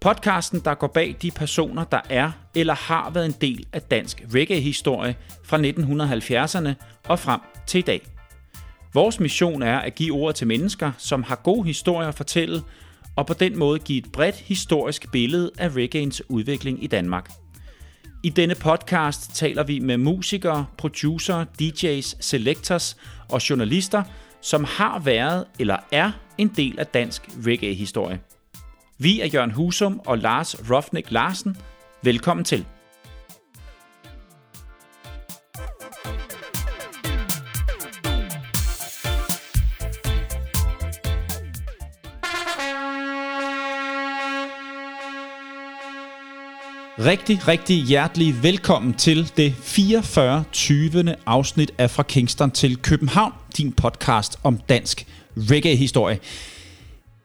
Podcasten, der går bag de personer, der er eller har været en del af dansk reggae-historie fra 1970'erne og frem til i dag. Vores mission er at give ord til mennesker, som har gode historier at fortælle, og på den måde give et bredt historisk billede af reggaeens udvikling i Danmark. I denne podcast taler vi med musikere, producer, DJ's, selectors og journalister, som har været eller er en del af dansk reggae-historie. Vi er Jørgen Husum og Lars Rofnik Larsen. Velkommen til. Rigtig, rigtig hjertelig velkommen til det 44. 20. afsnit af Fra Kingston til København, din podcast om dansk reggae-historie.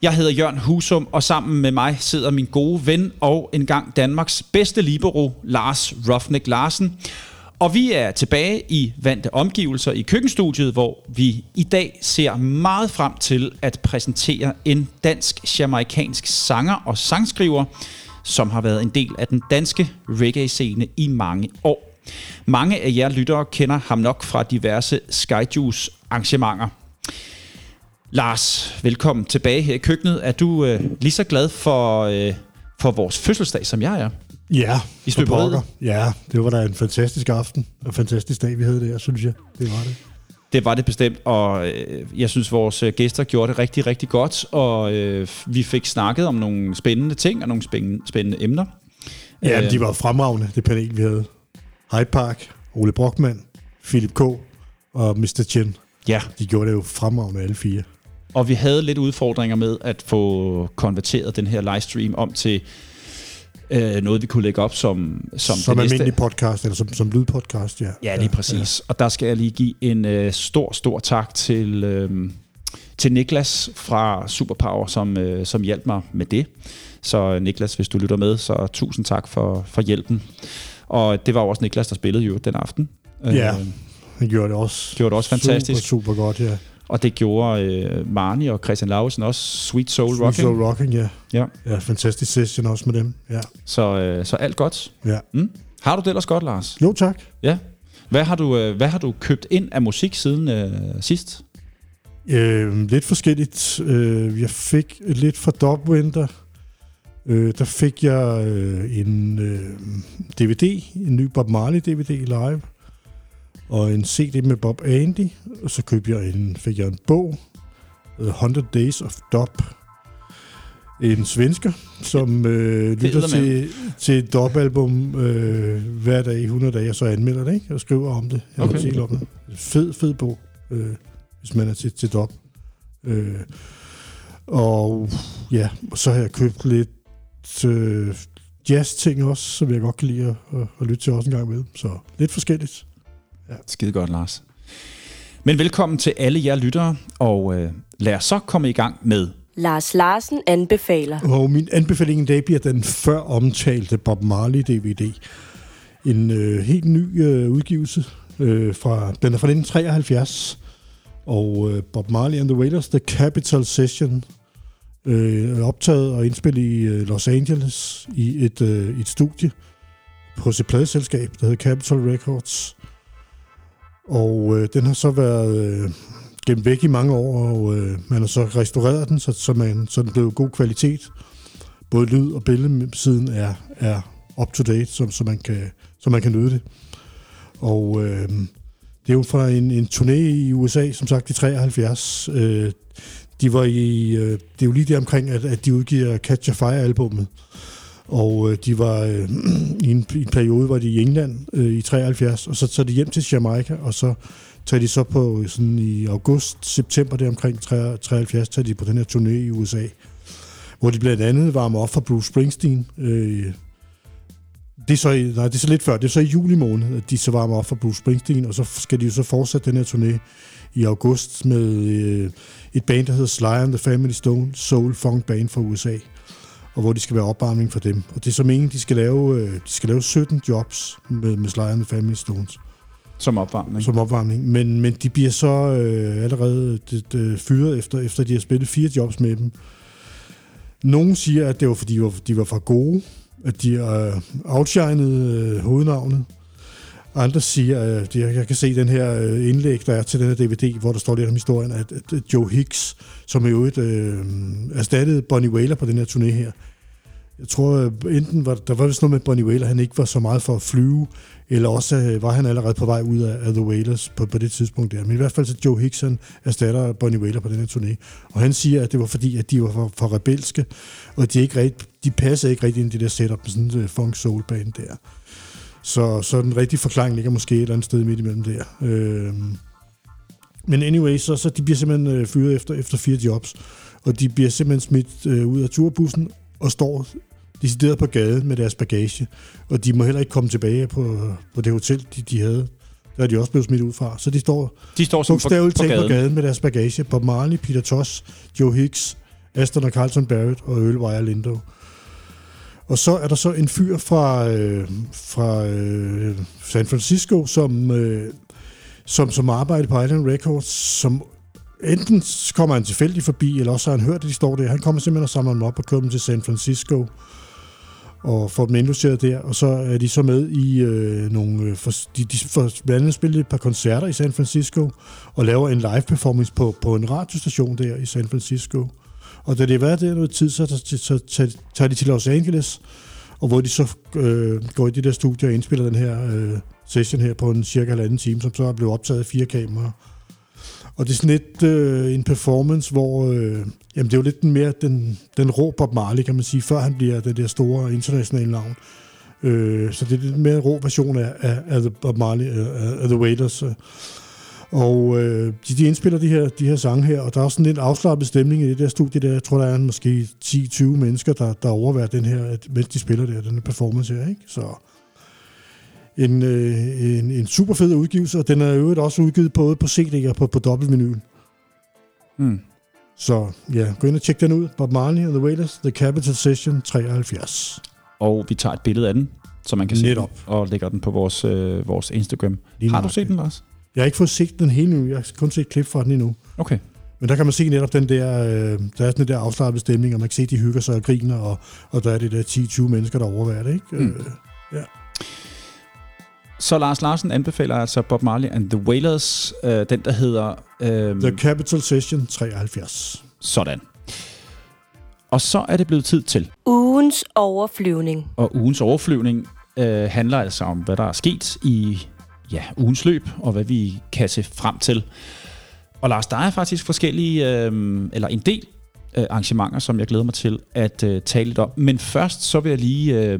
Jeg hedder Jørgen Husum, og sammen med mig sidder min gode ven og engang Danmarks bedste libero, Lars Rofnik Larsen. Og vi er tilbage i vante omgivelser i køkkenstudiet, hvor vi i dag ser meget frem til at præsentere en dansk-jamaikansk sanger og sangskriver, som har været en del af den danske reggae-scene i mange år. Mange af jer lyttere kender ham nok fra diverse Skyjuice arrangementer. Lars, velkommen tilbage her i køkkenet. Er du øh, lige så glad for, øh, for vores fødselsdag, som jeg er? Ja, I pokker. Ja, det var da en fantastisk aften og en fantastisk dag, vi havde der, synes jeg. Det var det. Det var det bestemt, og øh, jeg synes, vores øh, gæster gjorde det rigtig, rigtig godt, og øh, vi fik snakket om nogle spændende ting og nogle spændende, spændende emner. Ja, Øh, øh, de var fremragende, det panel, vi havde. Hyde Park, Ole Brockmann, Philip K. og Mr. Chen. Ja, De gjorde det jo fremragende, alle fire. Og vi havde lidt udfordringer med at få konverteret den her livestream om til øh, noget, vi kunne lægge op som, som, Som, det næste. almindelig podcast, eller som, som lydpodcast, ja. Ja, lige præcis. Og der skal jeg lige give en øh, stor, stor tak til, øh, til Niklas fra Superpower, som, øh, som hjalp mig med det. Så Niklas, hvis du lytter med, så tusind tak for, for hjælpen. Og det var jo også Niklas, der spillede jo den aften. Ja. Øh, Han gjorde det også, Gjorde det også fantastisk. Super, super godt, ja. Og det gjorde øh, Marnie og Christian Lausen også. Sweet Soul Sweet Rocking. Soul Rocking, ja. Ja. Ja, fantastisk session også med dem. Ja. Så, øh, så alt godt. ja. Mm. Har du det ellers godt, Lars? Jo, tak. Ja. Hvad har du, øh, hvad har du købt ind af musik siden øh, sidst? Øh, lidt forskelligt. Øh, jeg fik lidt fra Dogwinter. Øh, der fik jeg øh, en øh, DVD, en ny Bob Marley DVD live, og en CD med Bob Andy, og så købte jeg en, fik jeg en bog, øh, 100 Days of Dub, en svensker, som øh, lytter til, til et dub-album øh, hver dag i 100 dage, og så anmelder det, ikke? og skriver om det. Jeg Okay. om det. Fed, fed bog, øh, hvis man er til, til dub. Øh, og ja, og så har jeg købt lidt øh, jazz-ting også, som jeg godt kan lide at, at, at lytte til også en gang med. Så lidt forskelligt. Skide godt, Lars. Men velkommen til alle jer lyttere, og øh, lad os så komme i gang med Lars Larsen anbefaler. Og min anbefaling i dag bliver den før omtalte Bob Marley DVD. En øh, helt ny øh, udgivelse. Øh, fra, den er fra 1973. Og øh, Bob Marley and the Wailers, The Capital Session, øh, optaget og indspillet i øh, Los Angeles i et, øh, et studie på sit pladeselskab, der hedder Capital Records. Og øh, den har så været øh, gemt væk i mange år, og øh, man har så restaureret den, så, så, man, så den blev god kvalitet. Både lyd og billedsiden er, er up to date, så, så, man kan, så man kan nyde det. Og øh, det er jo fra en, en turné i USA, som sagt i 73. Øh, de var i, øh, det er jo lige der omkring, at, at de udgiver Catch a Fire-albummet. Og øh, de var øh, i, en, i en periode, var de i England øh, i 73, og så tager de hjem til Jamaica, og så tager de så på øh, sådan i august, september der omkring 73, tager de på den her turné i USA, hvor de blandt andet varmer op for Bruce Springsteen. Øh, det er, så, i- nej, det er så lidt før, det er så i juli måned, at de så varmer op for Bruce Springsteen, og så skal de jo så fortsætte den her turné i august med øh, et band, der hedder Sly and the Family Stone, soul funk band fra USA, og hvor de skal være opvarmning for dem. Og det er så meningen, de skal lave, øh, de skal lave 17 jobs med, med Sly and the Family Stones Som opvarmning. som opvarmning. Men, men de bliver så øh, allerede det, det, fyret, efter, efter de har spillet fire jobs med dem. Nogle siger, at det var, fordi de var, de var for gode, at de øh, outshinede øh, hovednavnet. Andre siger, øh, at jeg, kan se den her øh, indlæg, der er til den her DVD, hvor der står lidt om historien, at, at Joe Hicks, som i øvrigt øh, erstattede Bonnie Whaler på den her turné her, jeg tror, øh, enten var der var vist noget med Bonnie Whaler, han ikke var så meget for at flyve, eller også var han allerede på vej ud af, af The Wailers på, på det tidspunkt der. Men i hvert fald så Joe Hicks, han erstatter Bonnie Whaler på den her turné. Og han siger, at det var fordi, at de var for, for rebelske, og de, ikke rigt, de passede ikke rigtig ind i det der setup med sådan en uh, funk soul band der. Så, så den rigtige forklaring ligger måske et eller andet sted midt imellem der. Øh, men anyway, så, så de bliver simpelthen øh, fyret efter, efter fire jobs, og de bliver simpelthen smidt øh, ud af turbussen og står decideret på gaden med deres bagage, og de må heller ikke komme tilbage på, på det hotel, de, de havde. Der er de også blevet smidt ud fra. Så de står De står på, på talt på gaden. gaden med deres bagage. Bob Marley, Peter Tosh, Joe Hicks, Aston og Carlton Barrett og Earl Wire Lindo. Og så er der så en fyr fra, øh, fra øh, San Francisco, som, øh, som, som arbejder på Island Records, som enten kommer han tilfældigt forbi, eller også har han hørt, at de står der. Han kommer simpelthen og samler dem op og kører dem til San Francisco og får dem indlogeret der, og så er de så med i øh, nogle... Øh, for, de, de får blandt andet spillet et par koncerter i San Francisco, og laver en live performance på, på en radiostation der i San Francisco. Og da de har været der noget tid, så, så, så tager- tager de til Los Angeles, og hvor de så øh, går i de der studier og indspiller den her øh, session her på en cirka halvanden time, som så er blevet optaget af fire kameraer. Og det er sådan lidt øh, en performance, hvor... Øh, jamen, det er jo lidt mere den, den rå Bob Marley, kan man sige, før han bliver det der store internationale navn. Øh, så det er lidt mere rå version af, af, af The Bob Marley, øh, af, af The Waiters. øh. Og øh, de, de indspiller de her, de her sange her, og der er også sådan lidt afslappet stemning i det der studie der. Jeg tror, der er måske 10-20 mennesker, der, der overværer den her, at- mens de spiller der, den her performance her, ikke? Så en, øh, en, en super fed udgivelse, og den er øvrigt også udgivet både på CD og på, på dobbeltvinyl. Mm. Så ja, gå ind og tjek den ud. Bob Marley and the Wailers, The Capital Session 73. Og vi tager et billede af den, så man kan se Netop. den, og lægger den på vores, øh, vores Instagram. Lige Har du set den, Lars? Jeg har ikke fået set den hele nu. Jeg har kun set et klip fra den endnu. Okay. Men der kan man se netop den der, øh, der er sådan den der afslappet stemning, og man kan se, at de hygger sig og griner, og, og der er det der 10-20 mennesker, der overværer det, ikke? Mm. Øh, Så Lars Larsen anbefaler altså Bob Marley and the Wailers, øh, den der hedder... Øh, The Capital Session 73. sådan. Og så er det blevet tid til. Ugens overflyvning. Og ugens overflyvning øh, handler altså om, hvad der er sket i ja, ugens løb, og hvad vi kan se frem til. Og Lars, der er faktisk forskellige, øh, eller en del øh, arrangementer, som jeg glæder mig til at øh, tale lidt om. Men først så vil jeg lige øh,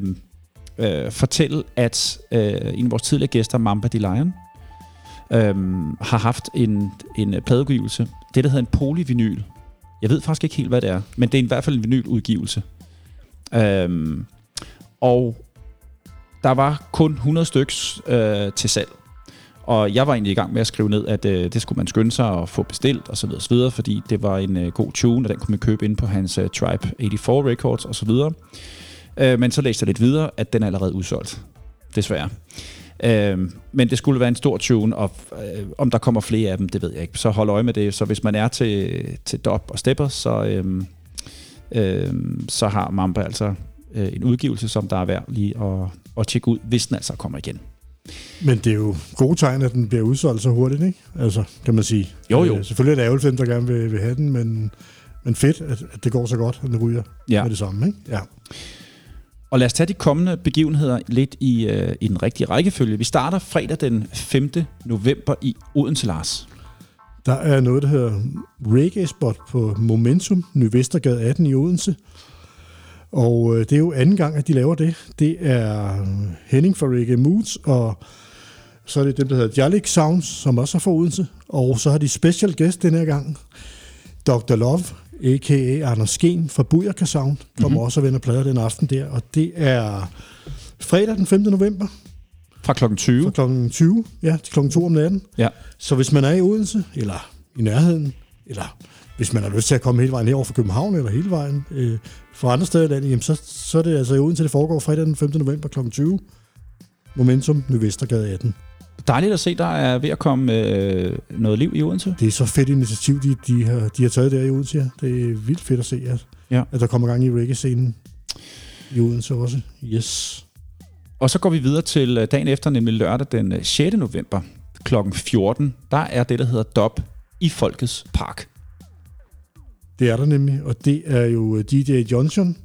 øh, fortælle, at øh, en af vores tidligere gæster, Mamba de Lion, øh, har haft en, en pladeudgivelse. Det, der hedder en polyvinyl. Jeg ved faktisk ikke helt, hvad det er, men det er i hvert fald en vinyludgivelse. Øh, og der var kun 100 styks øh, til salg. Og jeg var egentlig i gang med at skrive ned, at øh, det skulle man skynde sig at få bestilt osv. videre, fordi det var en øh, god tune, og den kunne man købe ind på hans øh, Tribe 84 Records osv. Øh, men så læste jeg lidt videre, at den er allerede udsolgt. Desværre. Øh, men det skulle være en stor tune, og øh, om der kommer flere af dem, det ved jeg ikke. Så hold øje med det. Så hvis man er til, til dop og stepper, så, øh, øh, så har Mamba altså øh, en udgivelse, som der er værd lige at, at tjekke ud, hvis den altså kommer igen. Men det er jo gode tegn, at den bliver udsolgt så hurtigt, ikke? Altså, kan man sige. Jo, jo. Øh, selvfølgelig er det ærgerligt, dem, der gerne vil, vil have den, men, men fedt, at, at det går så godt, at den ryger Ja. med det samme, ikke? Ja. Og lad os tage de kommende begivenheder lidt i, øh, i den rigtige rækkefølge. Vi starter fredag den 5. november i Odense, Lars. Der er noget, der hedder Reggae Spot på Momentum, Ny Vestergade 18 i Odense. Og øh, det er jo anden gang, at de laver det. Det er Henning fra Reggae Moods, og så er det dem, der hedder Jalik Sounds, som også er fra Odense. Og så har de special guest den her gang, Dr. Love, a.k.a. Anders Skeen fra Bujerka Sound, kommer Mhm. mm-hmm. også og vender plader den aften der. Og det er fredag den 5. november Fra klokken 20. fra kl. 20 ja, til kl. 2 om natten. Ja. Så hvis man er i Odense, eller i nærheden, eller hvis man har lyst til at komme hele vejen herover fra København, eller hele vejen øh, fra andre steder i landet, jamen så, så er det altså i Odense, det foregår fredag den 5. november kl. 20. Momentum, Nyvestergade 18. Dejligt at se, der er ved at komme øh, noget liv i Odense. Det er så fedt initiativ, de, de, har, de har taget der i Odense. her. Det er vildt fedt at se, at, Ja. at der kommer gang i reggae-scenen i Odense også. Yes. Og så går vi videre til øh, dagen efter, nemlig lørdag den øh, 6. november klokken 14. Der er det, der hedder DOP i Folkets Park. Det er der nemlig, og det er jo øh, DJ Johnson,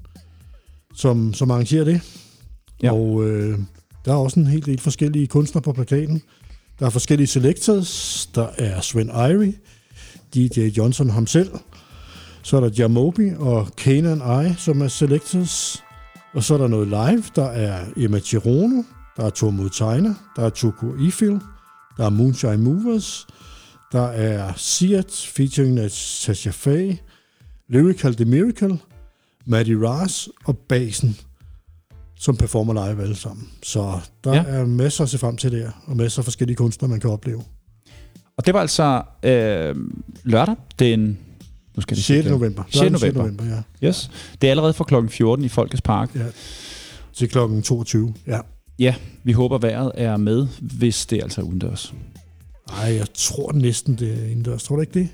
som, som arrangerer det. Ja. Og øh, der er også en hel del forskellige kunstnere på plakaten. Der er forskellige selectors. Der er Sven Irie, DJ Johnson ham selv. Så er der Jamobi og Kanan I, som er selectors. Og så er der noget live. Der er Emma Girono. Der er Tormod Tegner. Der er Tuku Ifil. Der er Moonshine Movers. Der er Siat featuring Natasha Faye. Lyrical The Miracle. Maddie Ras og Basen, som performer live alle sammen. Så der Ja. er masser at se frem til der, og masser af forskellige kunstnere, man kan opleve. Og det var altså øh, lørdag den... Nu skal jeg lige 6. se det. november. 6. Lørdag den november. november ja. Yes. Det er allerede fra klokken 14 i Folkets Park. ja. Til klokken 22. Ja. Ja, vi håber vejret er med, hvis det altså er udendørs. Ej, jeg tror næsten, det er indendørs. Tror du ikke det?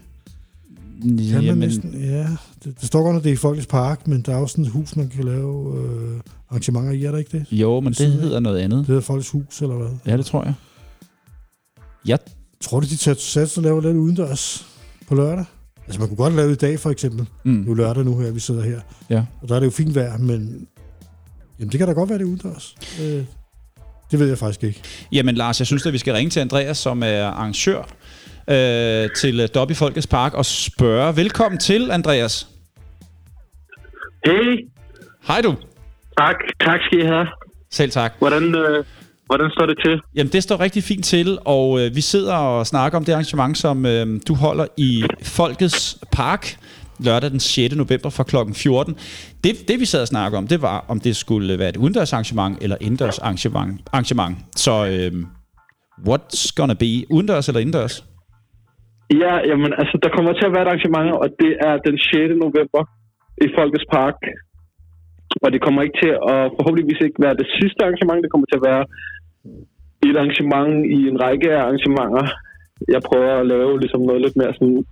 Kan man Jamen, næsten? Ja. Det, det står godt, at det er i Folkets Park, men der er også sådan et hus, man kan lave øh, arrangementer i. Er der ikke det? jo, men det af. hedder noget andet. Det hedder Folkets Hus, eller hvad? Ja, det tror jeg. Ja, Tror du, de tager sats og laver lidt udendørs på lørdag? Altså, man kunne godt lave det i dag, for eksempel. mm. Nu er lørdag nu her, vi sidder her. Ja. Og der er det jo fint vejr, men jamen, det kan da godt være, det er udendørs. Øh, det ved jeg faktisk ikke. Jamen Lars, jeg synes at vi skal ringe til Andreas, som er arrangør øh, til øh, Dobby Folkets Park, og spørge. Velkommen til, Andreas. Hey, Hej du. Tak, tak skal I have. Selv tak. Hvordan, øh, hvordan står det til? Jamen, det står rigtig fint til, og øh, vi sidder og snakker om det arrangement, som øh, du holder i Folkets Park lørdag den 6. november fra kl. 14. Det, det vi sad og snakkede om, det var, om det skulle være et udendørs arrangement eller indendørs arrangement. arrangement. Så øh, what's gonna be? Udendørs eller indendørs? Ja, jamen, altså, der kommer til at være et arrangement, og det er den 6. november i Folkets Park. Og det kommer ikke til at forhåbentligvis ikke være det sidste arrangement. Det kommer til at være et arrangement i en række af arrangementer. Jeg prøver at lave ligesom noget lidt mere sådan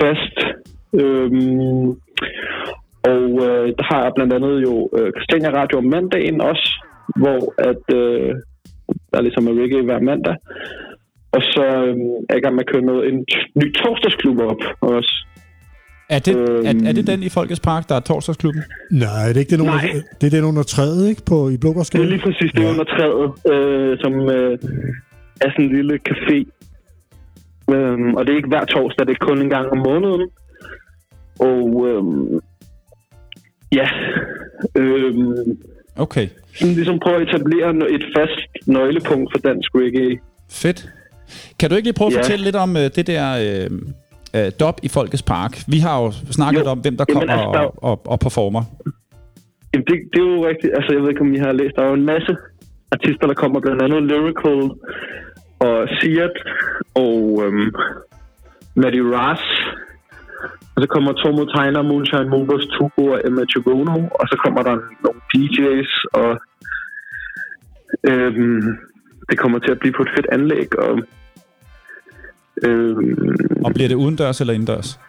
fast. Øhm, og øh, der har jeg blandt andet jo øh, Christiania Radio om mandagen også, hvor at, øh, der ligesom er reggae hver mandag. Og så øh, er jeg i gang med at køre noget, en t- ny torsdagsklub op også. Er det, Øhm. er, er det den i Folkets Park, der er torsdagsklubben? Nej, det er ikke den under, Nej. det er den under træet, ikke? På, I Det Blågårdsgade? er lige præcis det Ja. ja. under træet, øh, som øh, er sådan en lille café. Øhm, og det er ikke hver torsdag, det er kun en gang om måneden. Og øhm, ja, øhm, Okay, sådan ligesom prøve at etablere et fast nøglepunkt for dansk reggae. fedt. Kan du ikke lige prøve at Ja. fortælle lidt om øh, det der øh, øh, dop i Folkets Park? Vi har jo snakket Jo. om, hvem der kommer altså, og, og, og performer. Jamen, det, det er jo rigtigt. Altså, jeg ved ikke, om I har læst. Der er jo en masse artister, der kommer. Blandt andet Lyrical og Siat og øhm, Maddie Ras. Og så kommer Tomo Tegner, Moonshine Movers, Tubo og Emma Chigono. Og så kommer der nogle DJ's, og øhm, det kommer til at blive på et fedt anlæg. Og, øhm, Og bliver det udendørs eller indendørs?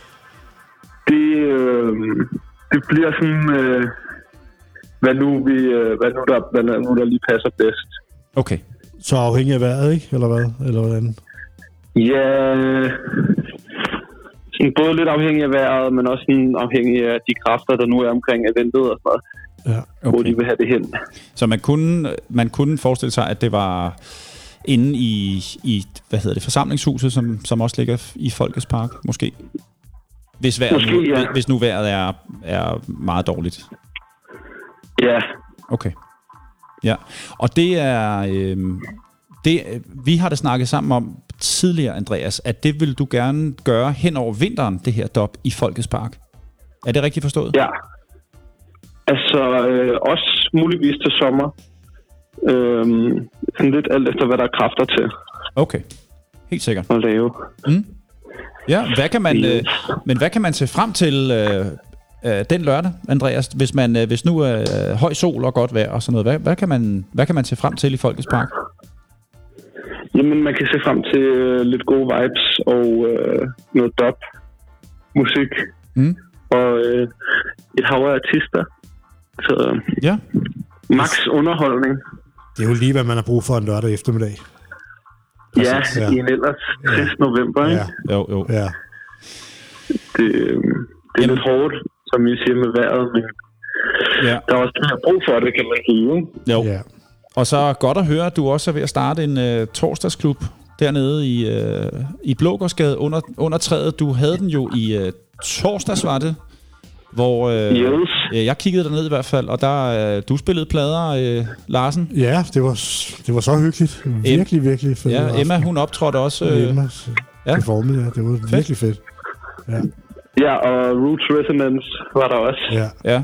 det, øh, det bliver sådan, øh, hvad nu, vi, øh, hvad nu der, hvad nu der lige passer bedst. Okay. Så afhængig af vejret, ikke? Eller hvad? Eller hvordan? Ja, sådan både lidt afhængig af vejret, men også sådan afhængig af de kræfter, der nu er omkring eventet og sådan noget, Ja. okay. hvor de vil have det hen. Så man kunne, man kunne forestille sig, at det var inde i, i hvad hedder det, forsamlingshuset, som, som også ligger i Folkets Park, måske? Hvis, vejret Måske, nu, ja. hvis nu vejret er, er meget dårligt. Ja, Okay. Ja, og det er, øh, det, vi har det snakket sammen om tidligere, Andreas, at det vil du gerne gøre hen over vinteren, det her dop i Folkets Park. Er det rigtigt forstået? Ja. Altså, øh, også muligvis til sommer. Øhm, sådan lidt alt efter, hvad der er kræfter til Okay, helt sikkert. at lave. Ja, hvad kan man, øh, Yes. men hvad kan man se frem til øh, øh, den lørdag, Andreas? Hvis, man, øh, hvis nu er øh, høj sol og godt vejr og sådan noget, hvad, hvad, kan man, hvad kan man se frem til i Folkets Park? Jamen, man kan se frem til øh, lidt gode vibes og øh, noget dub musik. Mm. Og øh, et hav af artister. Så Ja, max underholdning. Det er jo lige, hvad man har brug for en lørdag eftermiddag. Ja, ja. i en ellers trist november. Ikke? Ja, jo, jo. ja. Det, øh, det er lidt hårdt, som I siger med vejret, men Ja. der er også mere brug for det, kan man sige. ikke? jo. ja. Og så godt at høre, at du også er ved at starte en øh, torsdagsklub dernede i, øh, i Blågårdsgade under, under træet. Du havde den jo i øh, torsdags, var det? Hvor øh, Yes. øh, jeg kiggede derned i hvert fald, og der øh, du spillede plader, øh, Larsen. ja det, var, det var så hyggeligt. Virkelig, virkelig fedt. Ja, Emma, hun optrådte også. Øh, Emma ja. performede, ja. Det var fedt. virkelig fedt. Ja, Ja, og Roots Resonance var der også ja. ja.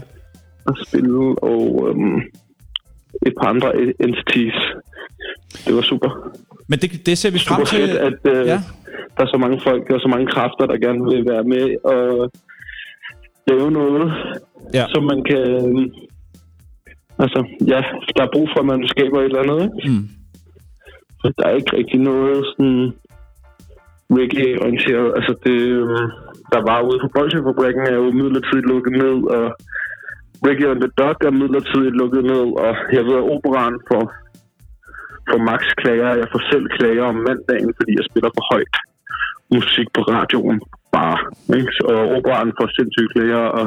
at spille, og øhm, et par andre entities. Det var super. Men det, det ser vi Super frem til. fedt, at øh, ja. der er så mange folk og så mange kræfter, der gerne vil være med og lave noget, Ja. som man kan... øhm, Altså, ja, der er brug for, at man skaber et eller andet, ikke? Mm. For der er ikke rigtig noget sådan reggae-orienteret. Altså, det, øhm, der var ude på Bolsjefabrikken er jo midlertidigt lukket ned, og Reggae on the Dog er midlertidigt lukket ned, og jeg ved, at operan får, får max klager. Jeg får selv klager om mandagen, fordi jeg spiller for højt musik på radioen. Bare, ikke? Og operan får sindssyge klager, og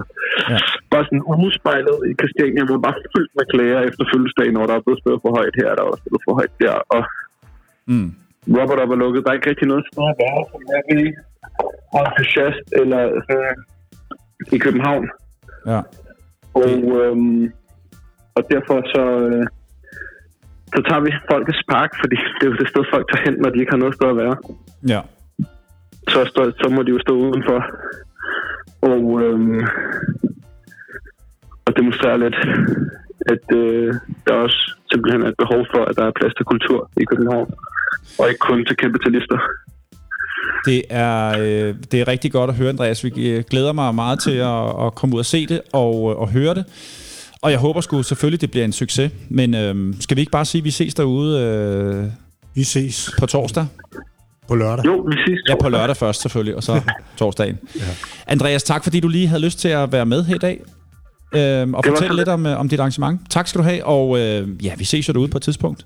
Ja. bare sådan udspejlet i Christiania, hvor bare fyldt med klager efter fødselsdagen, når der er blevet spillet for højt her, der er spillet for højt der, og Mm. Robert op er lukket. Der er ikke rigtig noget sted at være, som jeg vil entusiast eller sådan, i København. Ja. Og, øhm, og derfor så, øh, så tager vi Folkets Park, fordi det er jo det sted, folk tager hen, når de ikke har noget sted at være. ja. Så, så, så må de jo stå udenfor og, øhm, og demonstrere lidt, at øh, der også simpelthen er et behov for, at der er plads til kultur i København, og ikke kun til kapitalister. Det er, øh, det er rigtig godt at høre, Andreas. Vi øh, glæder mig meget til at, at komme ud og se det og, øh, og høre det. Og jeg håber sgu selvfølgelig, det bliver en succes. Men øh, skal vi ikke bare sige, at vi ses derude øh, Vi ses på torsdag? På lørdag. Jo, vi ses. Ja, på lørdag først selvfølgelig, og så torsdagen. Ja. Andreas, tak fordi du lige havde lyst til at være med her i dag. Øhm, og fortælle lidt om, øh, om dit arrangement. Tak skal du have, og øh, ja, vi ses jo derude på et tidspunkt.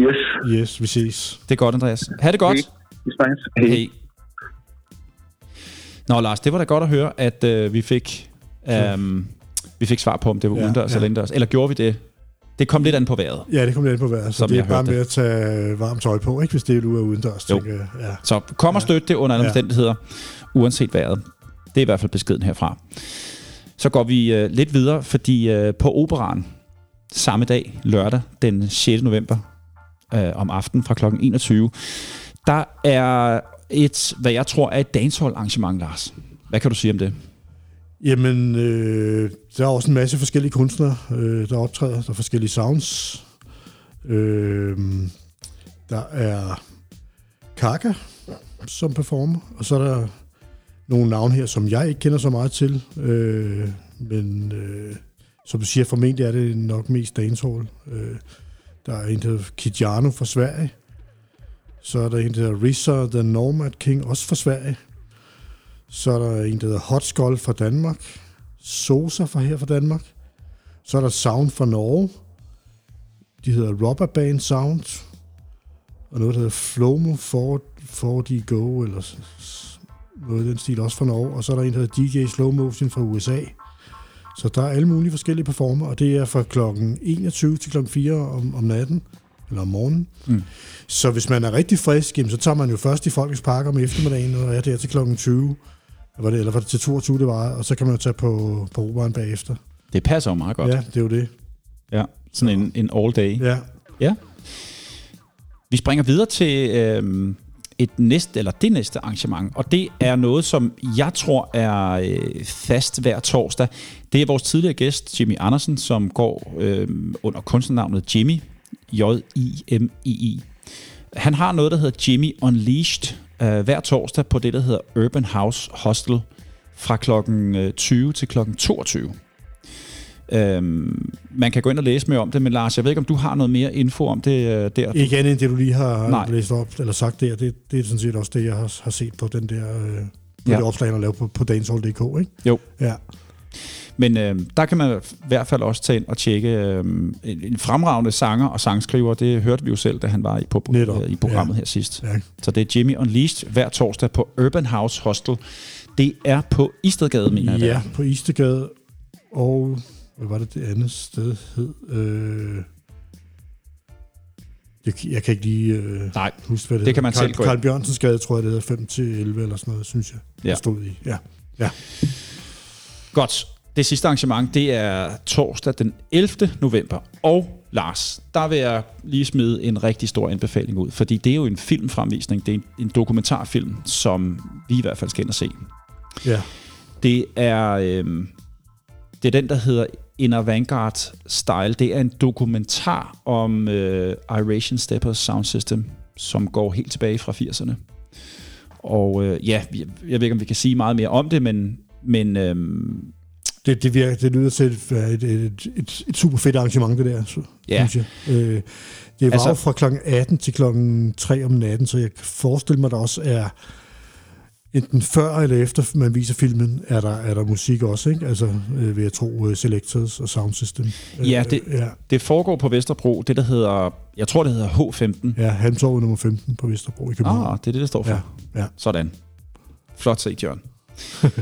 Yes. Yes, vi ses. Det er godt, Andreas. Ha' det godt. Vi snakkes. Hej. Hej. Nå, Lars, det var da godt at høre, at øh, vi fik øhm, vi fik svar på, om det var Ja, udendørs ja. eller indendørs. Eller gjorde vi det? Det kom lidt an på vejret. Ja, det kommer lidt på vejret, så det er bare med at tage varmt tøj på, ikke, hvis det er, er udendørs. Jo. tænker. Ja. Så kom og støt det under alle Ja. omstændigheder, uanset vejret. Det er i hvert fald beskeden herfra. Så går vi øh, lidt videre, fordi øh, på operan samme dag, lørdag den 6. november, øh, om aftenen fra kl. 21, der er et, hvad jeg tror er et dancehall arrangement, Lars. Hvad kan du sige om det? Jamen, øh, der er også en masse forskellige kunstnere, øh, der optræder. Der er forskellige sounds. Øh, der er Kaka, som performer. Og så er der nogle navne her, som jeg ikke kender så meget til. Øh, men øh, som du siger, formentlig er det nok mest dancehall. Øh, der er en, der hedder Kijano fra Sverige. Så er der en, der hedder Risa The Nomad King, også fra Sverige. Så er der en, der hedder Hot Skull fra Danmark. Sosa fra her fra Danmark. Så er der Sound fra Norge. De hedder Rubber Band Sound. Og noget, der hedder Flomo 4D Go, eller noget i den stil, også fra Norge. Og så er der en, der hedder DJ Slow Motion fra USA. Så der er alle mulige forskellige performer, og det er fra klokken 21 til klokken 4 om, om natten, eller om morgenen. Mm. Så hvis man er rigtig frisk, jamen, så tager man jo først i Folkets Park om eftermiddagen, og er der til klokken 20. Var det, eller var det til 22, det var, og så kan man jo tage på, på operan bagefter. Det passer jo meget godt. Ja, det er jo det. ja. Sådan en, en all day. Ja. Ja. Vi springer videre til øh, et næste, eller det næste arrangement, og det er noget, som jeg tror er øh, fast hver torsdag. Det er vores tidligere gæst, Jimmy Andersen, som går øh, under kunstnernavnet Jimmy, J-I-M-I-I. Han har noget, der hedder Jimmy Unleashed, øh, hver torsdag på det, der hedder Urban House Hostel, fra klokken 20 til klokken 22. Øhm, man kan gå ind og læse mere om det, men Lars, jeg ved ikke, om du har noget mere info om det øh, der? Ikke andet end det, du lige har Nej. læst op, eller sagt der. Det, det er sådan set også det, jeg har, har set på den der... Øh, på Ja. det opslag, har lavet på, på dancehall.dk, ikke? Jo. Ja. Men øh, der kan man i hvert fald også tage ind og tjekke øh, en, en fremragende sanger og sangskriver. Det hørte vi jo selv, da han var i, på, Netop. i programmet Ja. her sidst. ja. Så det er Jimmy Unleashed hver torsdag på Urban House Hostel. Det er på Istedgade, mener jeg. Ja, er. på Istegade. Og hvad var det, det andet sted hed? Øh, jeg, jeg kan ikke lige øh, Nej, huske, hvad det, det kan man Karl, selv. Karl Bjørnsens gade, tror jeg, det hedder 5 til 11 eller sådan noget, synes jeg. Ja. Ja. stod i. Ja. ja. Godt. Det sidste arrangement, det er torsdag den 11. november. Og Lars, der vil jeg lige smide en rigtig stor anbefaling ud, fordi det er jo en filmfremvisning, det er en, en dokumentarfilm, som vi i hvert fald skal ind og se. ja. Det er, øhm, det er den, der hedder Inner Vanguard Style. Det er en dokumentar om øh, Iration Steppers Sound System, som går helt tilbage fra 80'erne. Og øh, ja, jeg, jeg ved ikke, om vi kan sige meget mere om det, men, men øhm, Det, det, virker, det lyder til et, et, et, et, et super fedt arrangement, det der, så, Ja. synes jeg. Øh, det var Altså- altså, fra klokken 18 til klokken 3 om natten, så jeg kan forestille mig, der også er enten før eller efter man viser filmen, er der, er der musik også, ikke? Altså, øh, vil jeg tro, uh, Selectors og Sound System. Ja, det- ja, det foregår på Vesterbro, det der hedder, jeg tror det hedder H15. ja Halmtorvet nummer 15 på Vesterbro i København. Ah, det er det, der står for. ja, ja. Sådan. Flot set, Jørgen.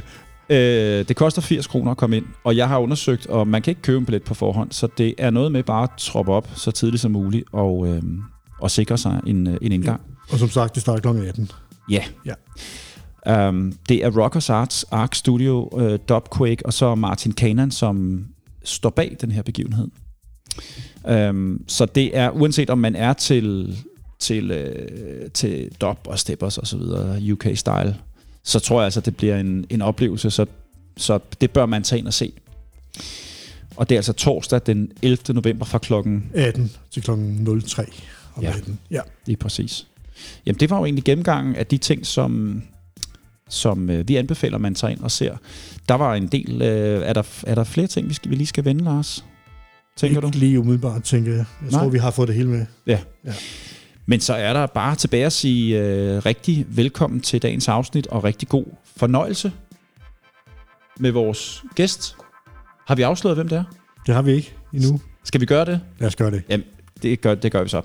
øh, det koster 80 kroner at komme ind, og jeg har undersøgt, og man kan ikke købe en billet på forhånd, så det er noget med bare at troppe op så tidligt som muligt og, øh, og sikre sig en, øh, en indgang. Og som sagt, det starter klokken 18. Ja. Ja. Um, det er Rockers Arts, Arc Studio, uh, Dubquake og så Martin Kanan, som står bag den her begivenhed. Um, så det er, uanset om man er til, til, uh, til dub og steppers og så videre, UK-style, så tror jeg altså, det bliver en, en oplevelse, så, så det bør man tage ind og se. Og det er altså torsdag den 11. november fra klokken 18 til klokken 03 om Ja. ja. natten. Ja. Lige præcis. Jamen, det var jo egentlig gennemgangen af de ting, som, som øh, vi anbefaler, man tager ind og ser. Der var en del... Øh, er, der, er der flere ting, vi, skal, vi lige skal vende, Lars? Tænker ikke du? lige umiddelbart, tænker jeg. Jeg Nej. tror, vi har fået det hele med. Men så er der bare tilbage at sige øh, rigtig velkommen til dagens afsnit, og rigtig god fornøjelse med vores gæst. Har vi afsløret, hvem det er? Det har vi ikke endnu. Skal vi gøre det? Lad os gøre det. Jamen, det gør, det gør vi så.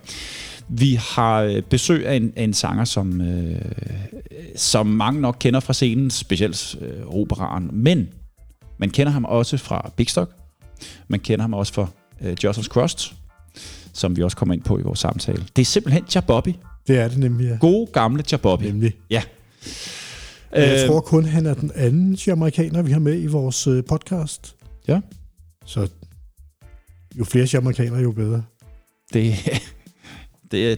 Vi har øh, besøg af en, af en sanger, som, øh, som mange nok kender fra scenen, specielt øh, operaren. Men man kender ham også fra Big Stock. Man kender ham også fra øh, Jocelyn Crust, som vi også kommer ind på i vores samtale. Det er simpelthen Jabobby. Det er det nemlig, ja. Gode gamle Jabobby. Nemlig. Ja. Jeg Øh, tror kun, han er den anden amerikaner, vi har med i vores øh, podcast. Ja. Så jo flere amerikanere, jo bedre. Det, det, er,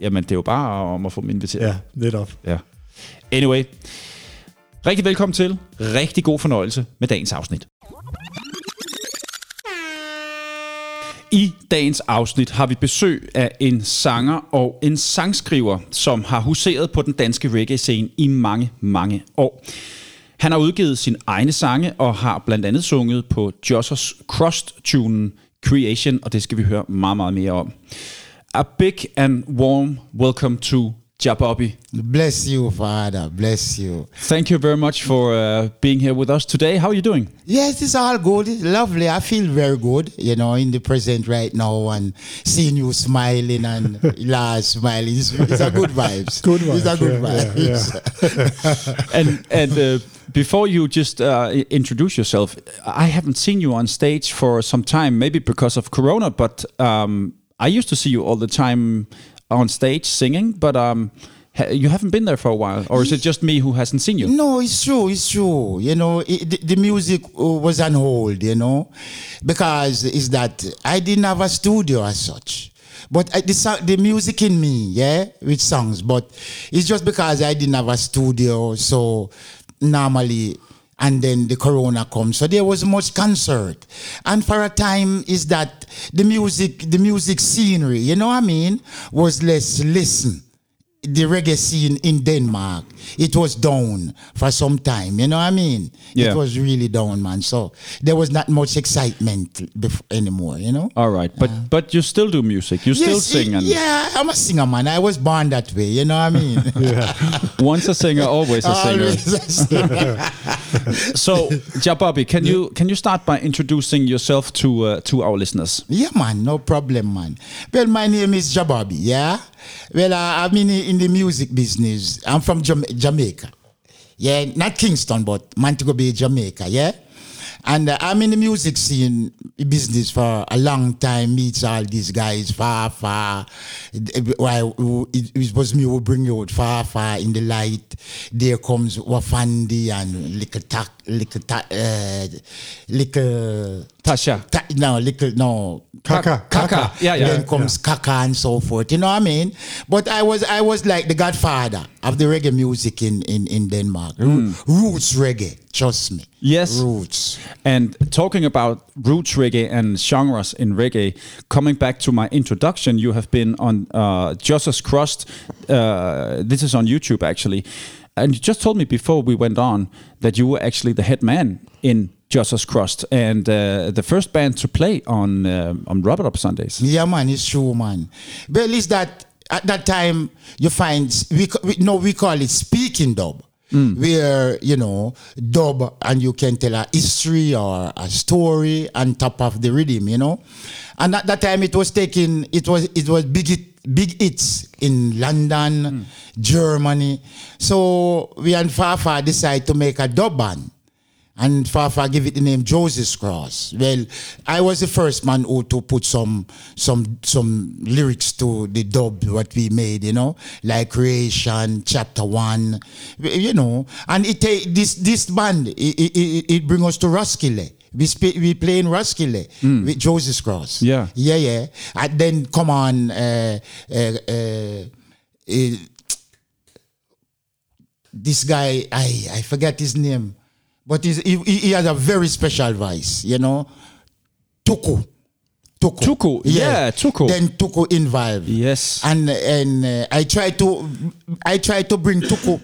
jamen, det er jo bare om at få dem inviteret. Ja, netop. Anyway, rigtig velkommen til. Rigtig god fornøjelse med dagens afsnit. I dagens afsnit har vi besøg af en sanger og en sangskriver, som har huseret på den danske reggae-scene i mange, mange år. Han har udgivet sin egne sange og har blandt andet sunget på Jossers Crust-tunen Creation, og det skal vi høre meget, meget mere om. A big and warm welcome to Jabobby. Bless you, Father. Bless you. Thank you very much for uh, being here with us today. How are you doing? Yes, it's all good. It's lovely. I feel very good, you know, in the present right now and seeing you smiling and Lars smiling. It's, it's a good vibes. Good vibes. It's a good yeah, vibes. yeah, and and uh, before you just uh, introduce yourself, I haven't seen you on stage for some time, maybe because of Corona, but um, I used to see you all the time on stage singing, but um, you haven't been there for a while, or is it just me who hasn't seen you? No, it's true. It's true. You know, it, the, music uh, was on hold. You know, because it's that I didn't have a studio as such. But I, the, the music in me, yeah, with songs. But it's just because I didn't have a studio. So normally, and then the corona comes. So there was much concert. And for a time is that the music, the music scenery, you know what I mean, was less listen. The reggae scene in Denmark, it was down for some time. You know what I mean? Yeah. It was really down, man. So there was not much excitement bef- anymore. You know? All right, but but you still do music. You still Yes, sing, and yeah, I'm a singer, man. I was born that way. You know what I mean? once a singer, always a singer. Always a singer. So, Jabobby, can you can you start by introducing yourself to uh, to our listeners? Yeah, man, no problem, man. Well, my name is Jabobby, yeah? Well, uh, I'm in, in the music business. I'm from Jama- Jamaica. Yeah, not Kingston, but Montego Bay, Jamaica, yeah? And uh, I'm in the music scene business for a long time. Meets all these guys far, far. Why it, it was me who bring you out far, far in the light. There comes Wafandi and little tak, little tak, uh, little Tasha. Ta- no, little no. Kaka. Kaka. Yeah, yeah. Then comes Kaka and so forth. You know what I mean? But I was I was like the godfather of the reggae music in in, in Denmark. Ro- Roots reggae. Trust me. Yes. Roots. And talking about roots reggae and genres in reggae, coming back to my introduction, you have been on uh, Joss's Crust. Uh, this is on YouTube actually. And you just told me before we went on that you were actually the head man in Joss's Crust and uh, the first band to play on uh, on Rubber Up Sundays. Yeah, man, it's true, man. But at least that at that time you find we, we no we call it speaking dub. Mm. Where you know dub and you can tell a history or a story on top of the rhythm, you know, and at that time it was taking it was it was big hit, big hits in London, mm. Germany. So we and Fafa decided to make a dub band. And Fafa give it the name Joseph Cross. Well, I was the first man who to put some some some lyrics to the dub what we made, you know, like Creation, Chapter One, you know. And it take this this band it, it, it, bring us to Roskilde. We sp- we play in Roskilde with Joseph Cross. Yeah. yeah, yeah. And then come on, uh, uh, uh, this guy, I I forget his name, but he he a very special voice, you know. Tuku. Tuku. Tuku, yeah, Tuku. Then Tuku involved. Yes. And and uh, I try to I try to bring Tuku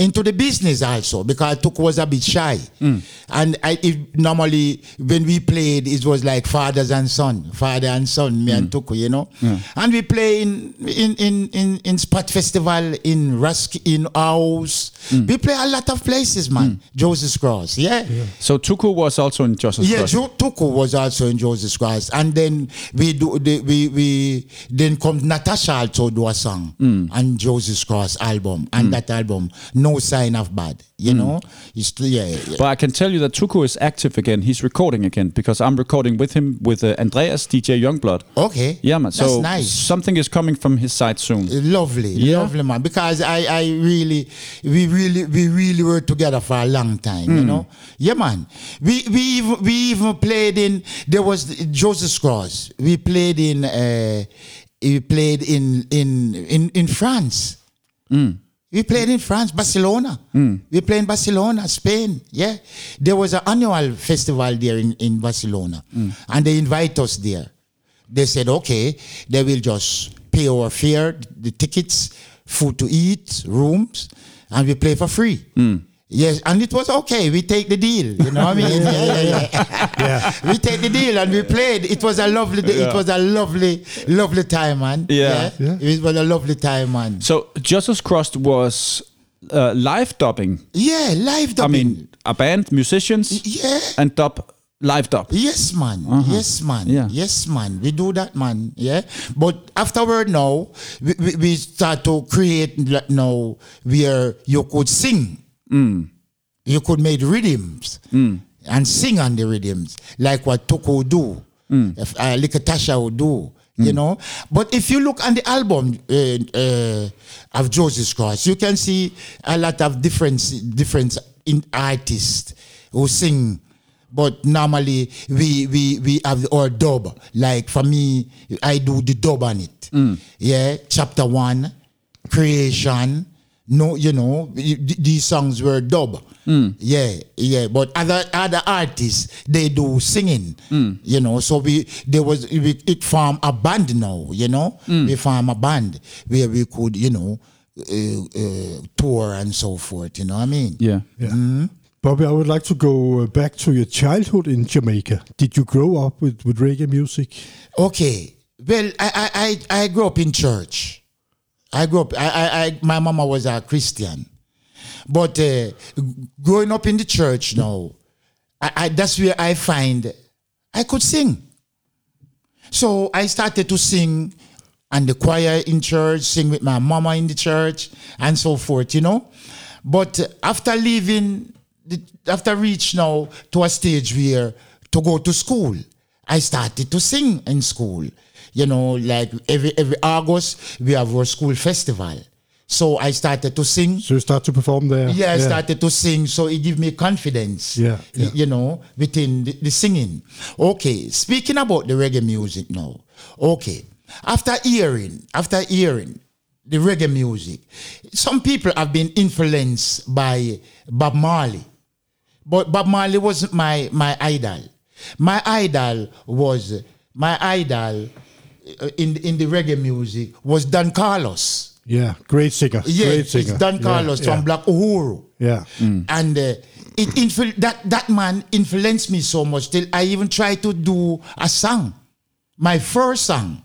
into the business also because Tuku was a bit shy. Mm. And I it, normally when we played it was like fathers and son, father and son, me Mm. and Tuku, you know. And we play in in in in, in Spot Festival in Rusk in House. Mm. We play a lot of places, man. Joseph's Cross, yeah. So Tuku was also in Joss's Yeah, Crust. Joe Tuku was also in Joseph's Cross, and then we do the, we we then come Natasha also do a song on Joseph's Cross album, and that album No Sign of Bad. You know, it's yeah, yeah. But I can tell you that Tuku is active again. He's recording again because I'm recording with him with uh, Andreas DJ Youngblood. okay. Yeah, man. So that's nice. something is coming from his side soon. Lovely, Yeah. lovely man. Because I, I really, we really, we really were together for a long time. Hmm. You know, yeah, man. We we even, we even played in. There was Joseph Cross. We played in. Uh, we played in in in in France. Hmm. We played in France, Barcelona. We played in Barcelona, Spain. Yeah, there was an annual festival there in in Barcelona, Hmm. and they invite us there they said, okay, they will just pay our fare, the tickets, food to eat, rooms, and we play for free. Yes, and it was okay. We take the deal. You know what I mean? yeah, yeah, yeah. We take the deal and we played. It was a lovely. Day. It was a lovely, lovely time, man. Yeah. Yeah. It was a lovely time, man. So Joss's Crust was uh, live dubbing. Yeah, live dubbing. I mean, a band, musicians, yeah. and dub live dub. Yes, man. Yes, man. Yeah. Yes, man. We do that, man. Yeah. But afterward, now we, we, we start to create like now where you could sing. You could make rhythms and sing on the rhythms, like what Tuku do, if, uh, like Tasha would do. You know, but if you look on the album uh, uh, of Joseph Cross, you can see a lot of different different in artists who sing but normally we we we have our dub. Like for me, I do the dub on it. Yeah, chapter one, creation. No, you know, these songs were dub. Yeah, yeah. But other other artists they do singing. You know, so we there was we, it form a band now. You know, we form a band where we could you know uh, uh, tour and so forth. You know what I mean? Yeah. Yeah. Bobby, I would like to go uh, back to your childhood in Jamaica. Did you grow up with, with reggae music? Okay. Well, I I I, I grew up in church. I grew up. I, I, I my mama was a Christian, but uh, growing up in the church now, I, I that's where I find I could sing. So I started to sing and the choir in church, sing with my mama in the church, and so forth, you know. But uh, after leaving, the, after reach now to a stage where to go to school, I started to sing in school. You know, like every every August we have our school festival. So I started to sing. So you start to perform there? Yeah, I started to sing, so it gave me confidence. Yeah, yeah. You know, within the, the singing. Okay, speaking about the reggae music now. Okay, after hearing, after hearing the reggae music, some people have been influenced by Bob Marley, but Bob Marley wasn't my my idol. My idol was my idol in in the reggae music was Don Carlos. Yeah, great singer. Yeah, great it's singer. Don Carlos yeah, from Black Uhuru. Yeah. And uh, it influ- that that man influenced me so much till I even tried to do a song. My first song,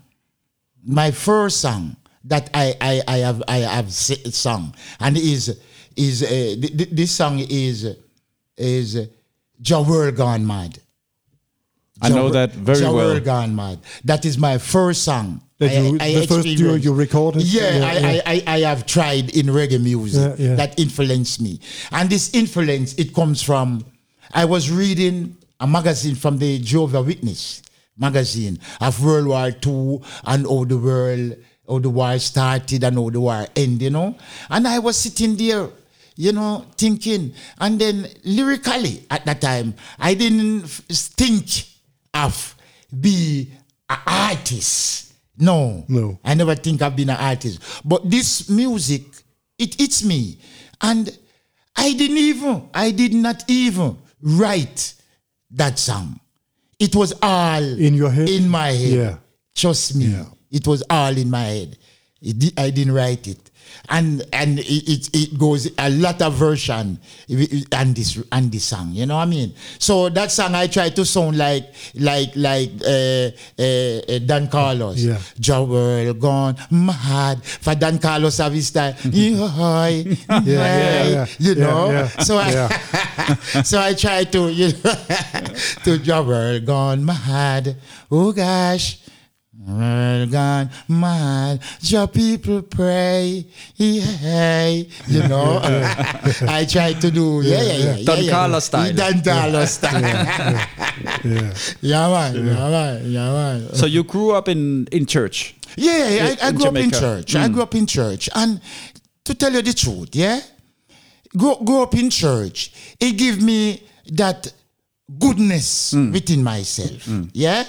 my first song that I I, I have I have sung and is is uh, th- th- this song is is uh, Ja World Gone Mad. I know that very Ja well. World Gone Mad. That is my first song. That you- the first duo you recorded? Yeah, Yeah, I, yeah. I, I, I have tried in reggae music Yeah, yeah. that influenced me. And this influence, it comes from, I was reading a magazine from the Jehovah Witness magazine of World War II and how the world, how the war started and how the war ended, you know. And I was sitting there, you know, thinking. And then lyrically at that time, I didn't f- think of be an artist. No. No. I never think I've been an artist. But this music, it hits me. And I didn't even, I did not even write that song. It was all In your head? In my head. Yeah. Trust me. Yeah. It was all in my head. It I didn't write it. And and it, it, it goes a lot of version and this and this song, you know what I mean? So that song I try to sound like like like uh, uh, uh, Don Carlos. Yeah. World gone mad for Don Carlos have his style. Yeah, yeah, yeah. You know? yeah. So I so I try to you know, to Ja world gone mad. Oh gosh. World gone mad. Your people pray. Yeah, you know. I try to do yeah, yeah, yeah. Don yeah, yeah. Carlos style. Don Carlos style. Yeah. yeah, man. Yeah, man. Yeah, man. So you grew up in in church. Yeah, in- I, I in grew up in Jamaica. church. I grew mm. up in church. And to tell you the truth, yeah, grow, grow up in church, it gave me that goodness mm. within myself. Mm. Yeah,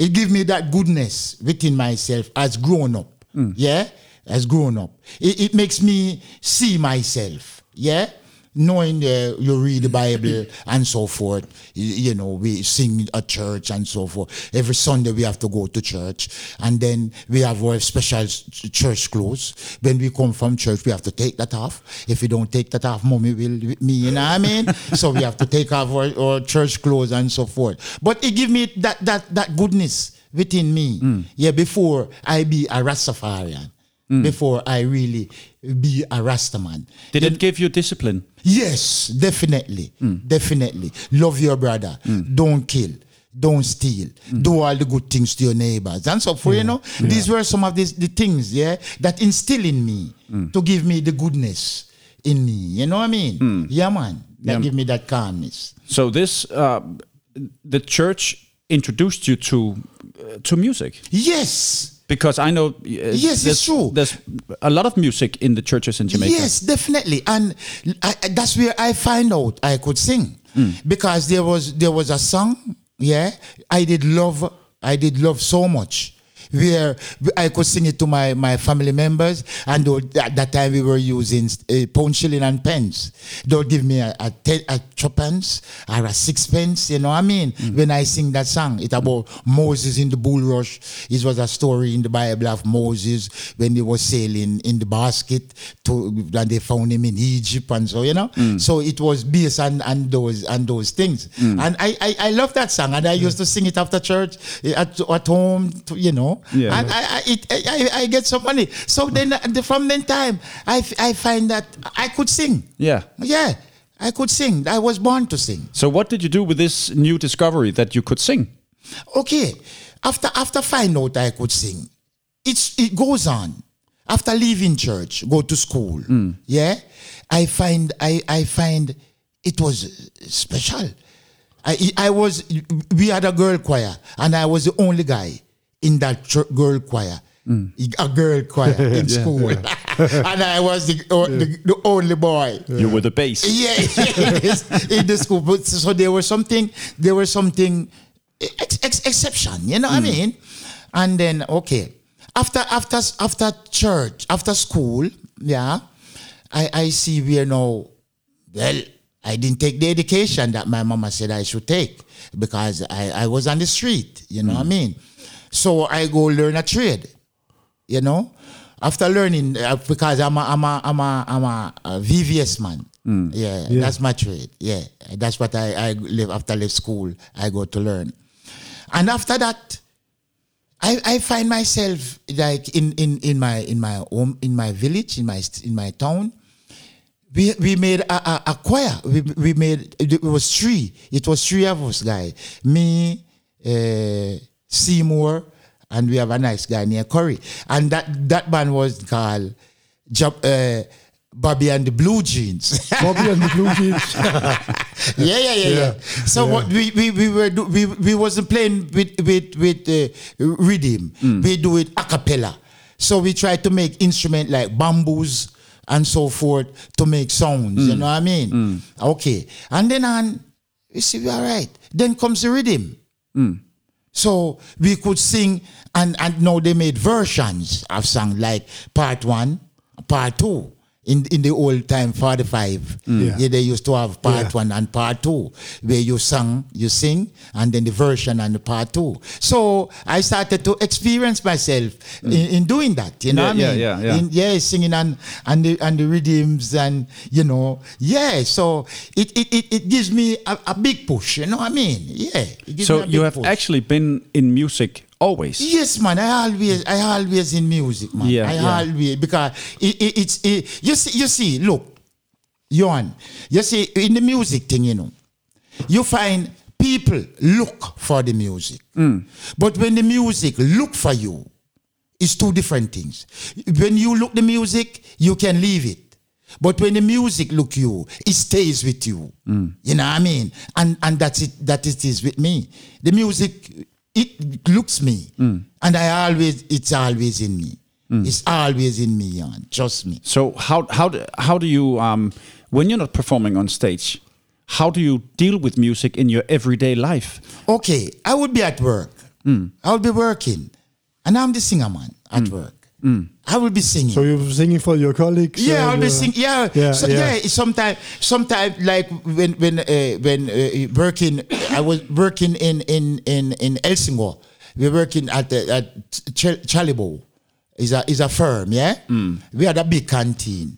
it give me that goodness within myself as grown up. Hmm. Yeah, as grown up, it, it makes me see myself. Yeah. Knowing uh, you read the Bible and so forth, you, know, we sing at church and so forth. Every Sunday we have to go to church, and then we have our special church clothes. When we come from church, we have to take that off. If we don't take that off, mommy will with me, you know what I mean? so we have to take off our, our church clothes and so forth. But it give me that that that goodness within me. Yeah, before I be a Rastafarian, Mm. before I really be a Rastaman. They Did it give you discipline? Yes, definitely. Mm. Definitely. Love your brother. Mm. Don't kill. Don't steal. Do all the good things to your neighbors. And so for you know, these were some of these the things, yeah, that instill in me to give me the goodness in me. You know what I mean? Yeah, man. That Yeah. give me that calmness. So this uh, the church introduced you to uh, to music Yes. Because I know uh, Yes, it's there's, true. There's a lot of music in the churches in Jamaica. Yes, definitely. And I, I- that's where I find out I could sing. because there was there was a song, yeah, I did love, I did love so much. Where I could sing it to my, my family members, and at that time we were using uh, pound shilling and pence. They'll give me a, a, ten, a twopence or a sixpence, you know what I mean? When I sing that song, it's about Moses in the bulrush. It was a story in the Bible of Moses when he was sailing in the basket to, and they found him in Egypt and so, you know? So it was based on, on those on those things. And I, I, I love that song, and I used to sing it after church, eh, at, at home, to, you know? Yeah. And I, I, it, I, I get some money. So then uh, from then time, I, I find that I could sing. Yeah. Yeah, I could sing. I was born to sing. So what did you do with this new discovery that you could sing? Okay, after after find out I could sing, it's it goes on. After leaving church, go to school. Yeah, I find I I find it was special. I I was we had a girl choir and I was the only guy in that chur- girl choir. Mm. A girl choir in school, and I was the, o- the, the only boy. You were the bass. Yeah, yes, in the school. But so there was something, there was something ex- ex- exception. You know what I mm. mean? And then okay, after after after church, after school, yeah, I I see we are now. Well, I didn't take the education that my mama said I should take because I I was on the street. You know what I mm. mean? So I go learn a trade you know. After learning, uh, because I'm a, I'm a, I'm a, I'm a, a VVS man. Yeah, Yeah. that's my trade. Yeah, that's what I, I live after I left school. I go to learn, and after that, I, I find myself like in, in, in my in my home in my village in my in my town. We, we made a, a, a choir. We, we made it was three. It was three of us, guy. Me, uh, Seymour, and we have a nice guy near Curry. And that that band was called uh, Bobby and the Blue Jeans. Bobby and the Blue Jeans. yeah, yeah, yeah, yeah. So yeah. what we we we were do, we we wasn't playing with with with uh, rhythm. We do it a cappella. So we try to make instrument like bamboos and so forth to make sounds. You know what I mean? Okay, and then on we see we all right. Then comes the rhythm. So we could sing, and, and now they made versions of song like part one, part two. In, in the old time, 45, mm. Yeah. yeah, they used to have part Yeah. one and part two, where you sing, you sing, and then the version and the part two. So I started to experience myself mm. in, in doing that. You know Yeah, what I mean? yeah, yeah. In- yeah, singing and and the and the rhythms and you know, yeah. So it it, it, it gives me a, a big push. You know what I mean? Yeah. it gives So me a you have push. actually been in music always. Yes, man. I always, I always in music, man. Yeah, I yeah. always because it, it, it's it, you see, you see. Look, Johan, you see in the music thing, you know, you find people look for the music, mm. but when the music look for you, it's two different things. When you look the music, you can leave it. But when the music look you, it stays with you. Mm. You know what I mean? And and that's it. That it is with me. The music, it looks me, mm. and I always, it's always in me. Mm. It's always in me, Jan. Trust me. So how how do, how do you um when you're not performing on stage, how do you deal with music in your everyday life? Okay, I would be at work. Mm. I would be working, and I'm the singer man at work. I will be singing. so you're singing for your colleagues? Yeah, I'll be singing. Yeah, yeah, so, yeah. yeah. Sometimes, sometimes like when when uh, when uh, working, I was working in in in in Helsingor. We're working at the, at Ch- Chalibo. Is a is a firm. Yeah, we had a big canteen.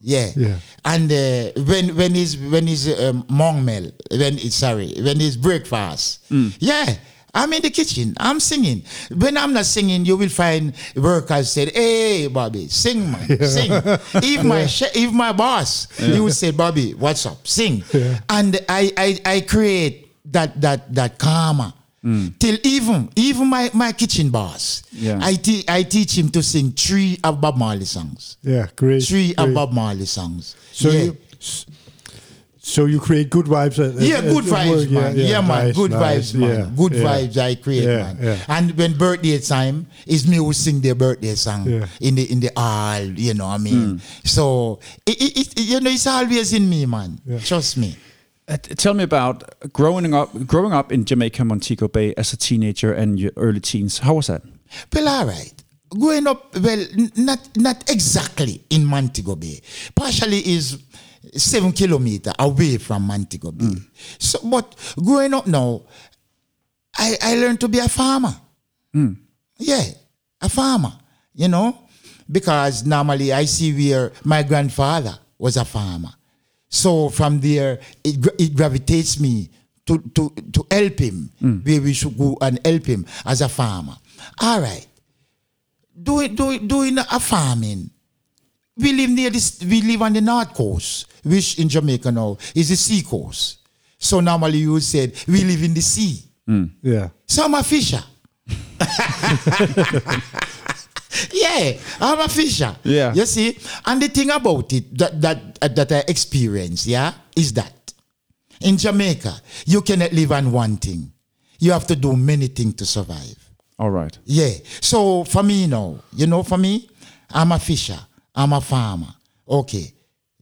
Yeah. Yeah. And uh, when when is when is um, mongmel when it's sorry when it's breakfast. Yeah. I'm in the kitchen. I'm singing. When I'm not singing, you will find workers said, "Hey, Bobby, sing, man, sing." If my che- if my boss, he would say, "Bobby, what's up? Sing." Yeah. And I, I I create that that that karma. Mm. Till even even my, my kitchen boss, Yeah. I te- I teach him to sing three of Bob Marley songs Yeah, great. three great. of Bob Marley songs. So yeah. you, so you create good vibes. At, at- yeah, at good your vibes, work. man. Yeah, man. nice, good nice. vibes, man. Yeah, good yeah. vibes I create, Yeah, man. yeah. And when birthday time, it's me who sing their birthday song Yeah. in the in the hall. You know what I mean? So it, it, it you know it's always in me, man. Yeah. Trust me. Uh, tell me about growing up growing up in Jamaica, Montego Bay as a teenager and your early teens. How was that? Well, all right. Growing up, well, n- not not exactly in Montego Bay. Partially is seven kilometer away from Montego Bay. Hmm. So, but growing up now, I I learned to be a farmer. Hmm. Yeah, a farmer. You know, because normally I see where my grandfather was a farmer. So from there, it, it gravitates me to, to, to help him hmm. where we should go and help him as a farmer. All right. Doing, doing, doing a farming. We live near this, we live on the north coast, which in Jamaica now is the sea coast. So normally you would say we live in the sea. Yeah. So I'm a fisher. yeah, I'm a fisher. Yeah. You see, and the thing about it that that uh, that I experienced, yeah, is that in Jamaica you cannot live on one thing. You have to do many things to survive. All right. Yeah. So for me now, you know, for me, I'm a fisher. I'm a farmer. Okay.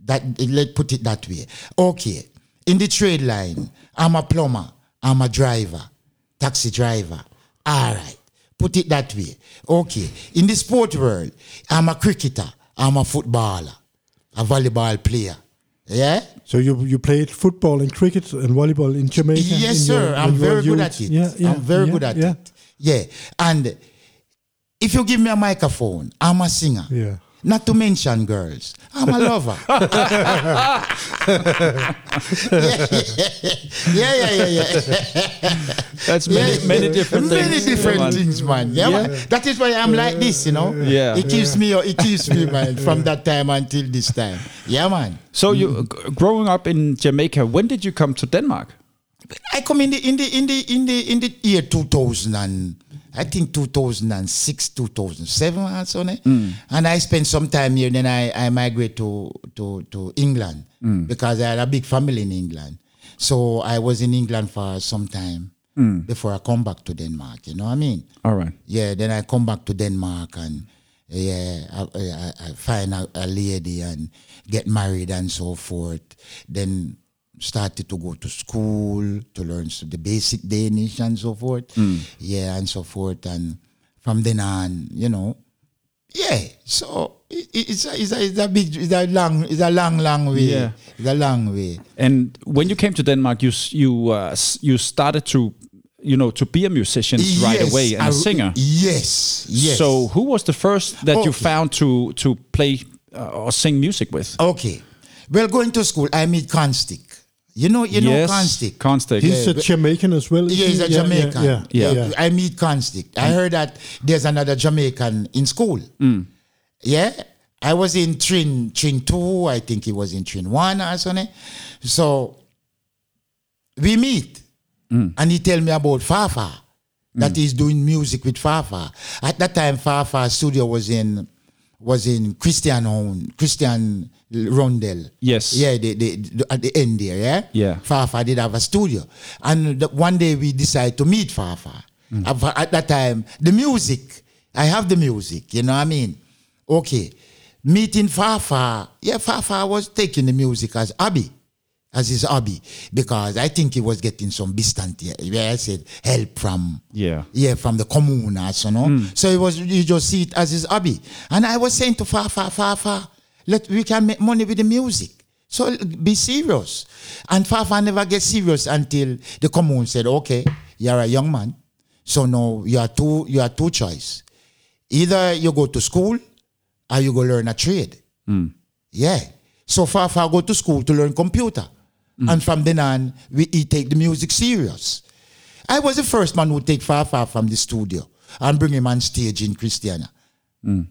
That let put it that way. Okay. In the trade line, I'm a plumber. I'm a driver, taxi driver. All right. Put it that way. Okay. In the sport world, I'm a cricketer. I'm a footballer, a volleyball player. Yeah. So you you played football and cricket and volleyball in Jamaica? Yes, in sir. your- I'm when you were very good youth? at it. Yeah, yeah. I'm very yeah, good at yeah. it. Yeah. And if you give me a microphone, I'm a singer. Yeah. Not to mention girls. I'm a lover. yeah, yeah, yeah, yeah, yeah. That's many Yeah. many different things. Many different man. things, man. Yeah, Yeah. man. That is why I'm like this, you know. Yeah. It keeps me, it keeps me, man, from that time until this time. Yeah, man. So you growing up in Jamaica, when did you come to Denmark? I come in the in the in the in the in the year 2000 and I think 2006, 2007 or so, ne? Mm. and I spent some time here. Then I I migrate to to to England mm. because I had a big family in England. So I was in England for some time mm. before I come back to Denmark. You know what I mean? All right. Yeah, then I come back to Denmark and yeah, I, I, I find a, a lady and get married and so forth. Then started to go to school to learn the basic Danish and so forth. Yeah, and so forth. And from then on, you know, yeah. So it's, a, it's, a, it's a big, it's a long, it's a long, long way. Yeah. It's a long way. And when you came to Denmark, you you uh, you started to you know to be a musician right away and a singer. Yes, yes. So who was the first that you found to to play uh, or sing music with? Okay. Well, going to school, I meet Constick. You know, you know yes, Constick. Constick. He's a Jamaican as well. Yeah, he's a yeah, Jamaican. Yeah, yeah, Yeah. yeah. I meet Constick. I mm. heard that there's another Jamaican in school. Mm. Yeah. I was in Trin Trin 2, I think he was in Trin 1 or something. So we meet. Mm. And he tell me about Fafa. That he's doing music with Fafa. At that time, Fafa studio was in was in Christian own Christian Rondell. Yes. Yeah, the, the, the- at the end there, yeah? Yeah. Fafa did have a studio. And the, one day we decided to meet Fafa. Mm. At, at that time, the music, I have the music, you know what I mean? Okay. Meeting Fafa, yeah, Fafa was taking the music as hobby, as his hobby, because I think he was getting some distant, yeah, where I said help from, Yeah. yeah, from the communas, you know. Hmm. So he was, you just see it as his hobby. And I was saying to Fafa, Fafa, let we can make money with the music. So be serious. And Fafa never get serious until the commune said, okay, you're a young man. So now you are two, you are two choice. Either you go to school or you go learn a trade. Hmm. Yeah. So Fafa go to school to learn computer. And from then on, we he take the music serious. I was the first man who take Fafa from the studio and bring him on stage in Christiania.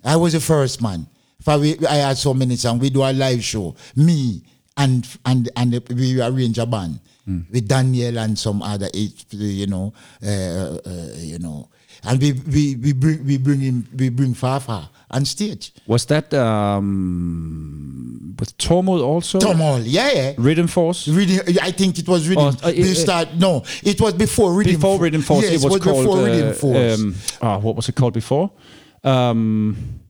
I was the first man. For we, I had so many songs. We do a live show. Me and and and we arrange a band with Daniel and some other, you know, uh, uh, you know, and we we we bring we bring him we bring Fafa on stage. Was that um, with Tormod also? Tom yeah, yeah. Rhythm Force. Reading, I think it was reading. Oh, uh, it- we it- start. No, it was before reading. Before Rhythm Force, Yes, it was, called before uh, Rhythm Force. Um, oh, what was it called before? Um,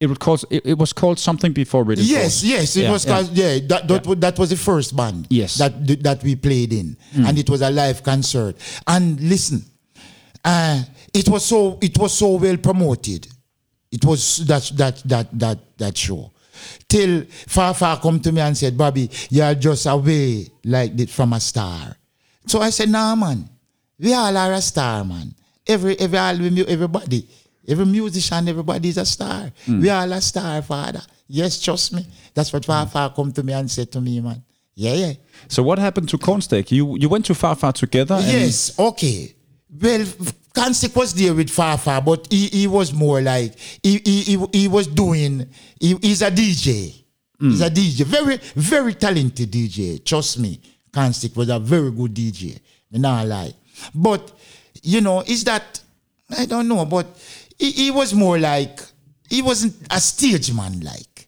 It was called it, it was called something before Rhythm Yes, Force. yes, it Yeah, was yeah. called yeah. That that, was, that was the first band. Yes. that that we played in, and it was a live concert. And listen, uh, it was so it was so well promoted. It was that that that that that show. Till Fafa come to me and said, Bobby, you're just away like this from a star. So I said, Nah, man, we all are a star, man. Every every everybody, every musician, everybody is a star. We all a star, father. Yes, trust me. That's what Fafa come to me and said to me, man. Yeah, yeah. So what happened to Constick? You you went to Fafa together. Yes, okay. Well, Constick was there with Fafa, but he, he was more like he he, he, he was doing. He, he's a DJ. He's a mm. DJ. Very very talented DJ. Trust me, Constick was a very good DJ. Me not lie. But you know, is that I don't know, but he, he was more like he wasn't a stage man like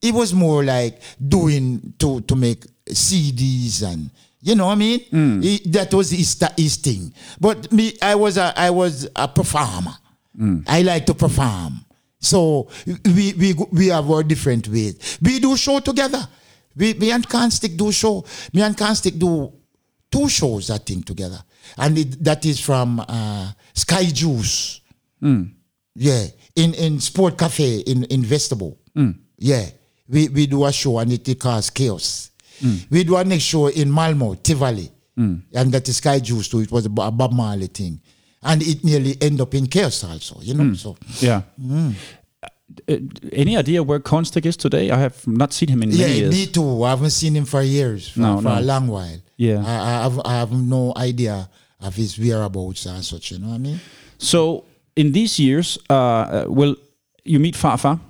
He was more like doing to to make CDs and you know what I mean. Mm. He- that was his his thing. But me, I was a I was a performer. Mm. I like to perform. So we we we have our different ways. We do show together. We me and Constick do show. Me and Constick do two shows I think together, and it, that is from uh, Sky Juice. Mm. Yeah, in in Sport Cafe in in Vegetable. Yeah, we we do a show and it causes chaos. We do a next show in Malmo, Tivoli, and that is Sky Juice too. It was a Bo- a Bob Marley thing, and it nearly end up in chaos also. You know, so Yeah. Uh, any idea where Constick is today? I have not seen him in many yeah, years. me too. I haven't seen him for years, for, No, for no. a long while. Yeah. I, I have I have no idea of his whereabouts and such. You know what I mean? So in these years, uh, uh, well, you meet Fafa,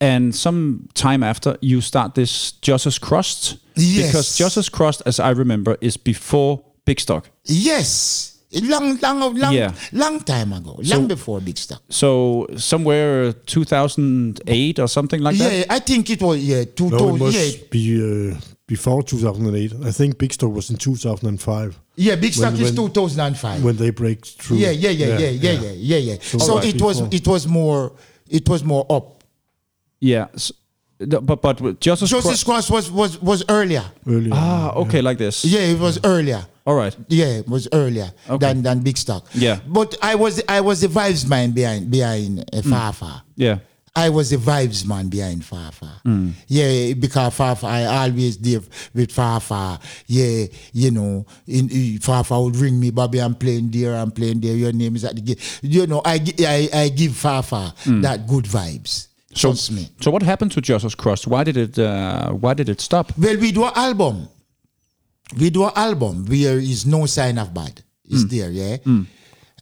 and some time after you start this Justice Crust. Yes. Because Justice Crust, as I remember, is before Bikstok. Yes. Long, long, long, Yeah. long time ago, long before Bikstok. So somewhere 2008 or something like that. Yeah, I think it was yeah, two No, it must Yeah, be uh, before 2008. I think Bikstok was in 2005 yeah, Bikstok When- is two thousand and five. when they break through. Yeah, yeah, yeah, yeah, yeah, yeah, yeah, yeah. So right it was it was more it was more up. Yeah. s- the- but but with Justice, Justice Cross was was was earlier. Earlier. Ah, okay, like this. Yeah, it was earlier. All right. Yeah, it was earlier Okay. than than Bikstok. Yeah. but I was I was the vibes man behind behind uh, Fafa. Yeah. I was the vibes man behind Fafa. Yeah, because Fafa, I always deal with Fafa. Yeah, you know, in, in Fafa would ring me, Bobby, I'm playing there, I'm playing there. Your name is at the gate. You know, I, I, I give Fafa that good vibes. So, me. so what happened to Jesus Crust? Why did it? Uh, why did it stop? Well, we do an album. We do an album There is no sign of bad. It's there, yeah.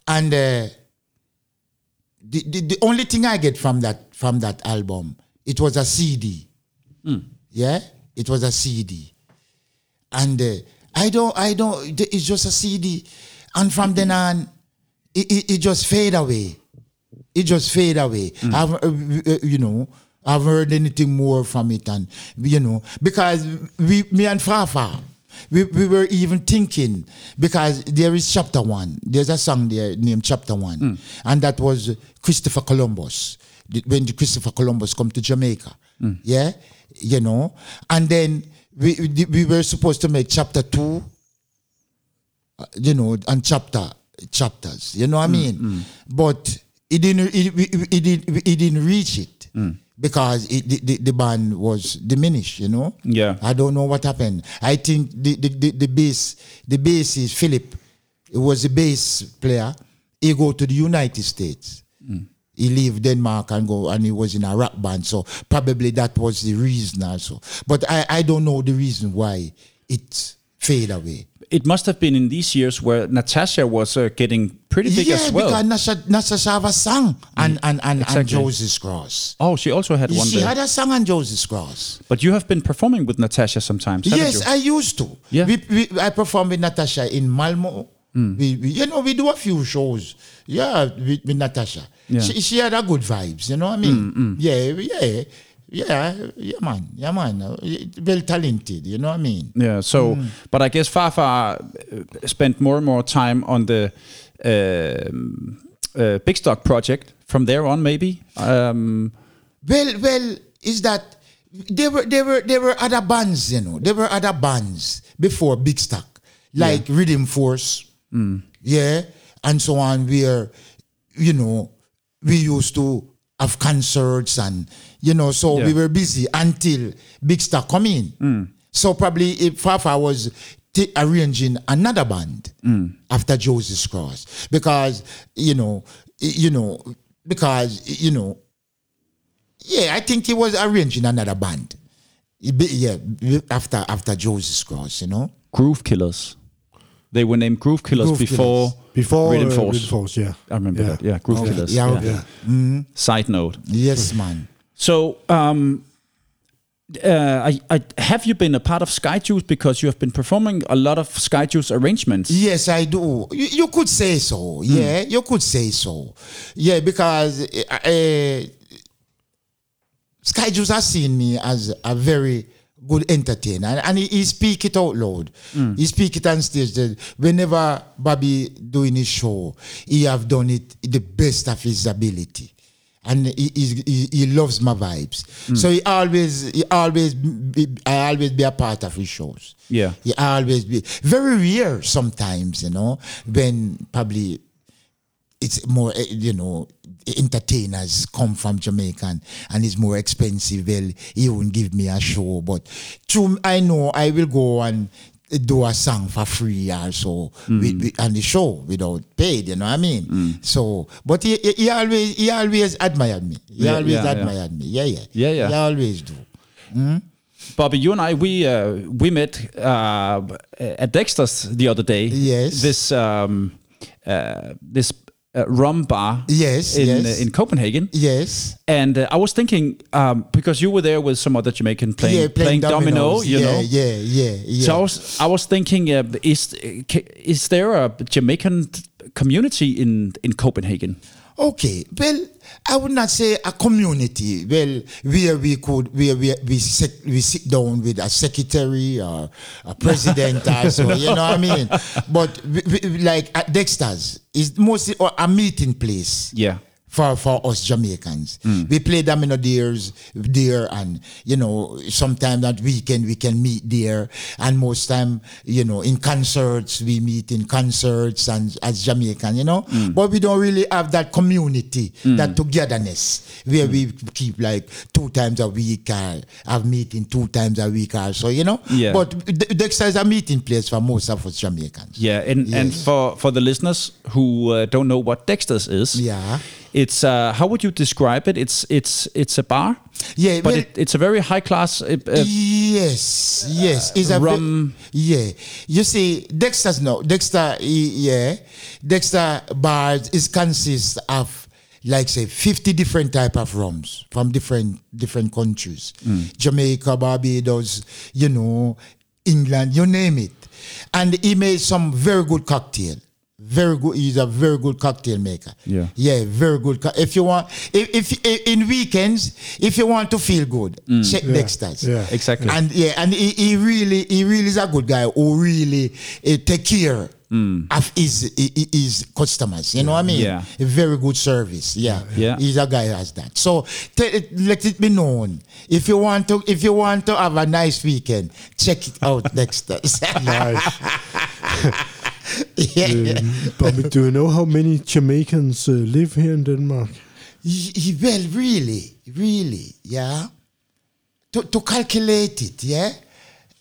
And uh, the, the the only thing I get from that from that album, it was a CD. Yeah, it was a CD, and uh, I don't I don't. It's just a CD, and from then on, it, it, it just fade away. It just fade away. I've uh, uh, you know. I've heard anything more from it, and you know, because we, me and Fafa, we, we were even thinking because there is chapter one. There's a song there named chapter one, and that was Christopher Columbus. When Christopher Columbus come to Jamaica, yeah, you know, and then we we we were supposed to make chapter two, uh, you know, and chapter chapters. You know what I mean? But it didn't. It, it, it, didn't. It didn't reach it hmm. because it, the, the band was diminished. You know. Yeah. I don't know what happened. I think the the the, the bass the bass is Philip. It was the bass player. He go to the United States. Hmm. He leave Denmark and go and he was in a rock band. So probably that was the reason also. But I, I don't know the reason why it fade away. It must have been in these years where Natasha was uh, getting pretty big yeah, as well. Yeah, because Natasha a song and, and, and, and Exactly. Josie's Cross. oh, she also had one She there. had a song on Josie's Cross. But you have been performing with Natasha sometimes, Yes, you? I used to. Yeah. We, we, I performed with Natasha in Malmo. Hmm. We, we, you know, we do a few shows. Yeah, with, with Natasha. Yeah. She, she had a good vibes. You know what I mean? Yeah, yeah, yeah, yeah, man, yeah, man. Well talented. You know what I mean? Yeah. So, Mm. but I guess Fafa uh, spent more and more time on the um, uh, Bikstok project from there on, maybe. Um, Well, well, is that there were there were there were other bands, you know. There were other bands before Bikstok, like Rhythm Force, yeah, and so on. Where you know we used to have concerts and you know, so we were busy until Bikstok come in. Mm. So probably if Fafa was t- arranging another band mm. after Joseph Cross because you know, you know, because you know, yeah, I think he was arranging another band. Yeah, after after Joseph Cross, you know. Groove Killers. They were named Groove Killers Groove before Before Rhythm uh, Force. Rhythm Force, yeah. I remember Yeah. that. Yeah, Groove Okay. Killers. Yeah, yeah. okay. Yeah. Side note. Yes, man. So, um, uh, I, I, have you been a part of Skyjuice because you have been performing a lot of Skyjuice arrangements? Yes, I do. You, you could say so. Yeah, you could say so. Yeah, because uh, uh, Sky Juice has seen me as a very good entertainer, and, and he, he speak it out loud. He speak it on stage. That whenever Bobby doing his show, he have done it the best of his ability. And he, he, he, loves my vibes, hmm. so he always, he always, be, I always be a part of his shows. Yeah. He always be very rare sometimes, you know, when probably it's more, eh, you know, entertainers come from Jamaica and, and it's more expensive. Well, he won't give me a show, but true, I know I will go and do a song for free or so with, with, on the show without paid, you know what I mean? So, but he, he, he always he always admired me. He Yeah, always yeah, yeah. admired me. Yeah, yeah. Yeah, yeah. He always do. Bobby, you and I, we uh, we met uh, at Dexter's the other day. Yes. This um, uh, this uh, rum bar. Yes, In yes. uh, in Copenhagen. Yes. And uh, I was thinking um, because you were there with some other Jamaican playing yeah, playing, domino, dominoes. you yeah, know. Yeah, yeah, yeah. So I was I was thinking, uh, is is there a Jamaican community in in Copenhagen? Okay, well, I would not say a community. Well, where we could, where we we sit, we sit down with a secretary or a president or so, you know what I mean? But we, we, like at Dexter's is mostly a meeting place. Yeah. For, for us Jamaicans, mm. we play domino deers there, and you know sometimes that weekend we can meet there, and most time you know in concerts we meet in concerts and as Jamaican, you know, mm. but we don't really have that community, mm. that togetherness where we keep like two times a week or have meeting two times a week or so, you know. Yeah. But De- Dexter is a meeting place for most of us Jamaicans. Yeah, and and for for the listeners who uh, don't know what Dexter's is, Yeah. It's uh, how would you describe it? It's it's it's a bar, Yeah, but it, it's a very high class. Uh, uh, Yes, yes. It's a rum. yeah. You see, Dexter's no Dexter. Yeah, Dexter bars is consists of like say fifty different type of rums from different different countries, Jamaica, Barbados, you know, England, you name it, and he made some very good cocktail. Very good. He's a very good cocktail maker. Yeah. Yeah, very good. co- If you want, if, if, if in weekends, if you want to feel good, mm. check Dexter's. yeah. Exactly. And yeah, and he, he really, he really is a good guy who really uh, take care mm. of his, his his customers. You know what I mean? Yeah. A very good service. Yeah. Yeah. He's a guy who has that. So te- eh, let it be known. If you want to, if you want to have a nice weekend, check it out, Dexter's. Nice. yeah. Bobby, do you know how many Jamaicans uh, live here in Denmark? Y- y- Well, really, really, yeah. To, to calculate it, yeah.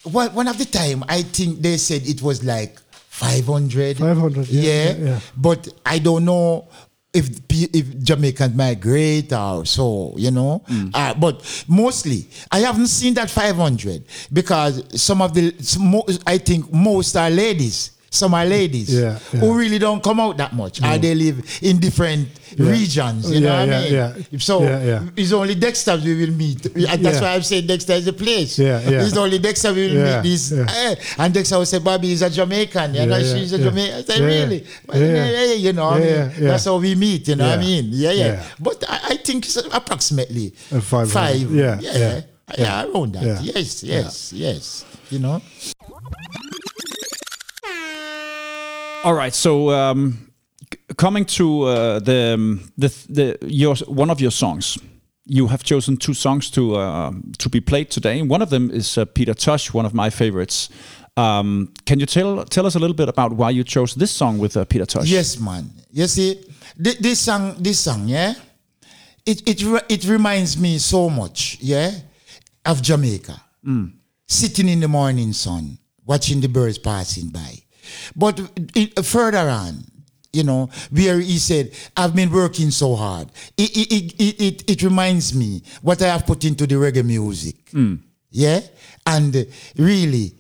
One, one of the time, I think they said it was like 500. 500, yeah, yeah, yeah. But I don't know if if Jamaicans migrate or so, you know. Mm. Uh, but mostly, I haven't seen that 500 because some of the, some, mo- I think most are ladies. Some are ladies Yeah, yeah. who really don't come out that much. Or they live in different Yeah. regions. You know what I mean? yeah. So it's only Dexter we will meet. And that's why I'm saying Dexter is the place. Yeah, yeah. It's only Dexter we will meet. This, yeah. eh, and Dexter will say, Bobby is a Jamaican. You know, Yeah, she's a Jamaican. I said, really? Yeah, You know, I mean, that's how we meet. You know what I mean? Yeah, yeah. But I, I think it's approximately Uh, 500. five. Yeah, yeah, yeah. around that. Yes, yes, yes. You know. All right, so um, coming to uh, the um, the the your one of your songs, you have chosen two songs to uh, to be played today. One of them is uh, Peter Tosh, one of my favorites. Um, can you tell tell us a little bit about why you chose this song with uh, Peter Tosh? Yes, man. You see, thi- this song, this song, yeah, it it re- it reminds me so much, yeah, of Jamaica. Sitting in the morning sun, watching the birds passing by. But it, further on, you know, where he said, "I've been working so hard." It it it it, it, reminds me what I have put into the reggae music. Mm. Yeah, and really,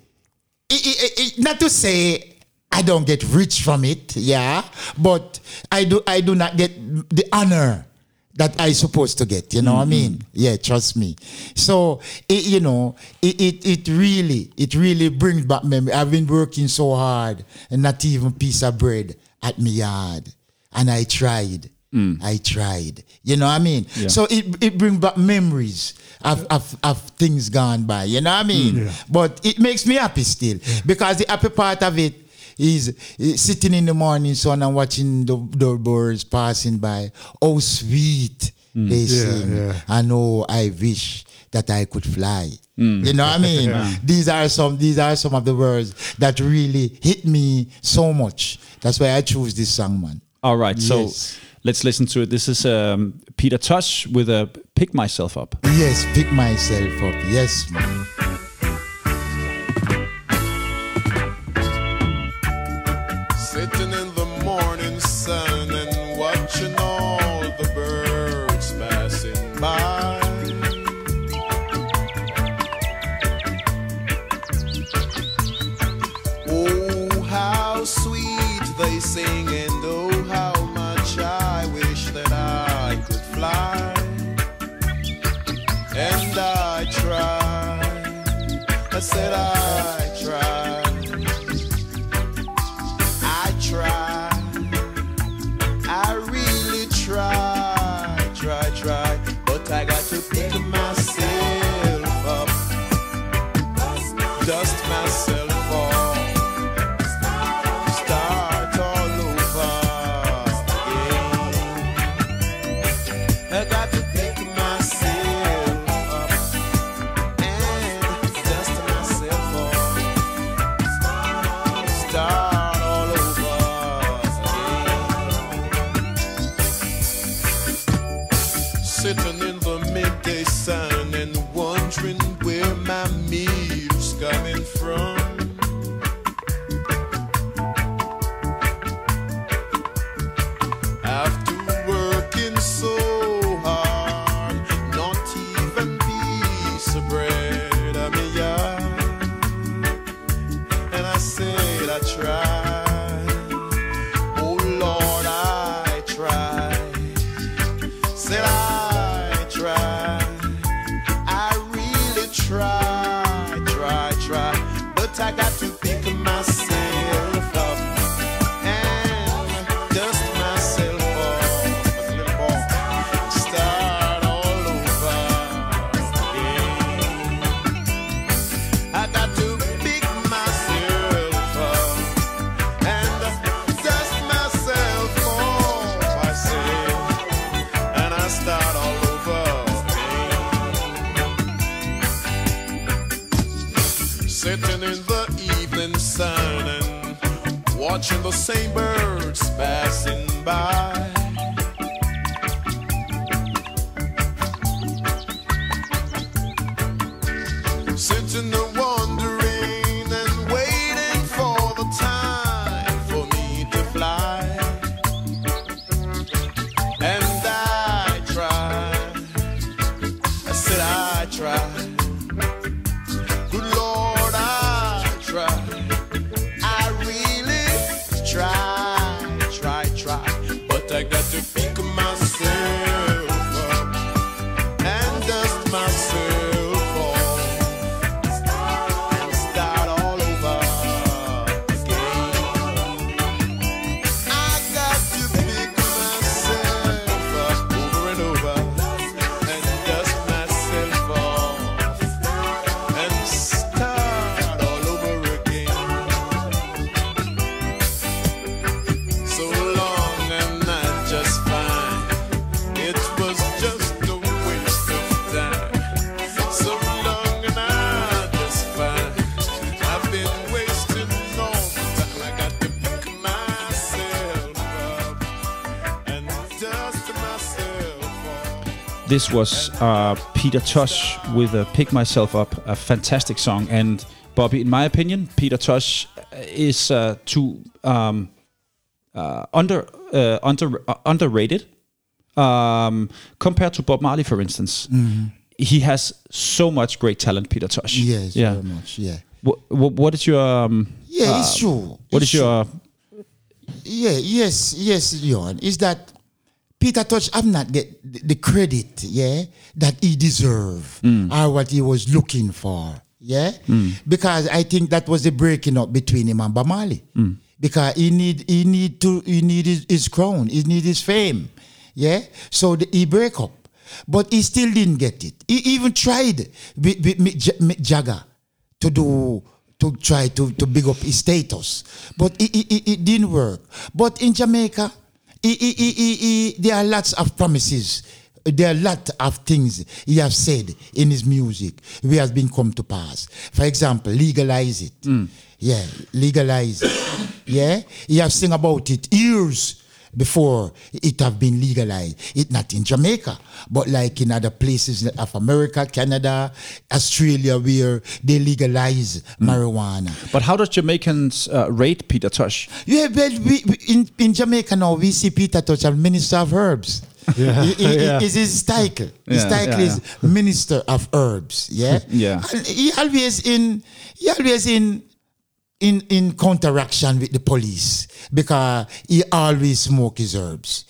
it, not to say I don't get rich from it, yeah, but I do I do not get the honor that I supposed to get. You know what I mm-hmm. mean? Yeah, trust me. So it, you know, it, it it really it really brings back memory. I've been working so hard and not even piece of bread at my yard, and I tried. Mm. I tried. You know what I mean? So it it brings back memories of, of, of things gone by. You know what I mean? Mm. Yeah. But it makes me happy still because the happy part of it is eh, sitting in the morning sun and watching the, the birds passing by. Oh, sweet they sing. yeah. I know I wish that I could fly. You know what I mean? These are some these are some of the words that really hit me so much. That's why I choose this song, man. All right, so let's listen to it. This is um, Peter Tosh with a "Pick Myself Up." Yes, pick myself up. Yes, man. This was uh, Peter Tosh with uh, "Pick Myself Up," a fantastic song. And Bobby, in my opinion, Peter Tosh is uh, too um, uh, under uh, under uh, underrated um, compared to Bob Marley, for instance. He has so much great talent, Peter Tosh. Yes, yeah. very much. Yeah. What, what is your um, Yeah, it's true. what It's is your Yeah, yes, yes, Leon. Is that Peter Tosh have not get the credit, yeah, that he deserve mm. or what he was looking for, yeah? Mm. Because I think that was the breaking up between him and Bob Marley. Mm. Because he need he need to he need his, his crown, he need his fame, yeah. So the, he break up, but he still didn't get it. He even tried with, with Mick Jagger to do to try to, to big up his status. But it, it, it, it didn't work. But in Jamaica, there are lots of promises. There are a lot of things he has said in his music which has been come to pass. For example, legalize it. Mm. Yeah, legalize it. yeah, he has sing about it years before it have been legalized. It not in Jamaica, but like in other places of America, Canada, Australia, where they legalize marijuana. But how does Jamaicans uh, rate Peter Tosh? Yeah, well, we, we- in, in Jamaica now, we see Peter Tosh as Minister of Herbs. Yeah, He- he- yeah. Is his title. His Yeah, title yeah, is Minister of Herbs. Yeah? Yeah. And he always in he always in in in counteraction with the police because he always smoke his herbs.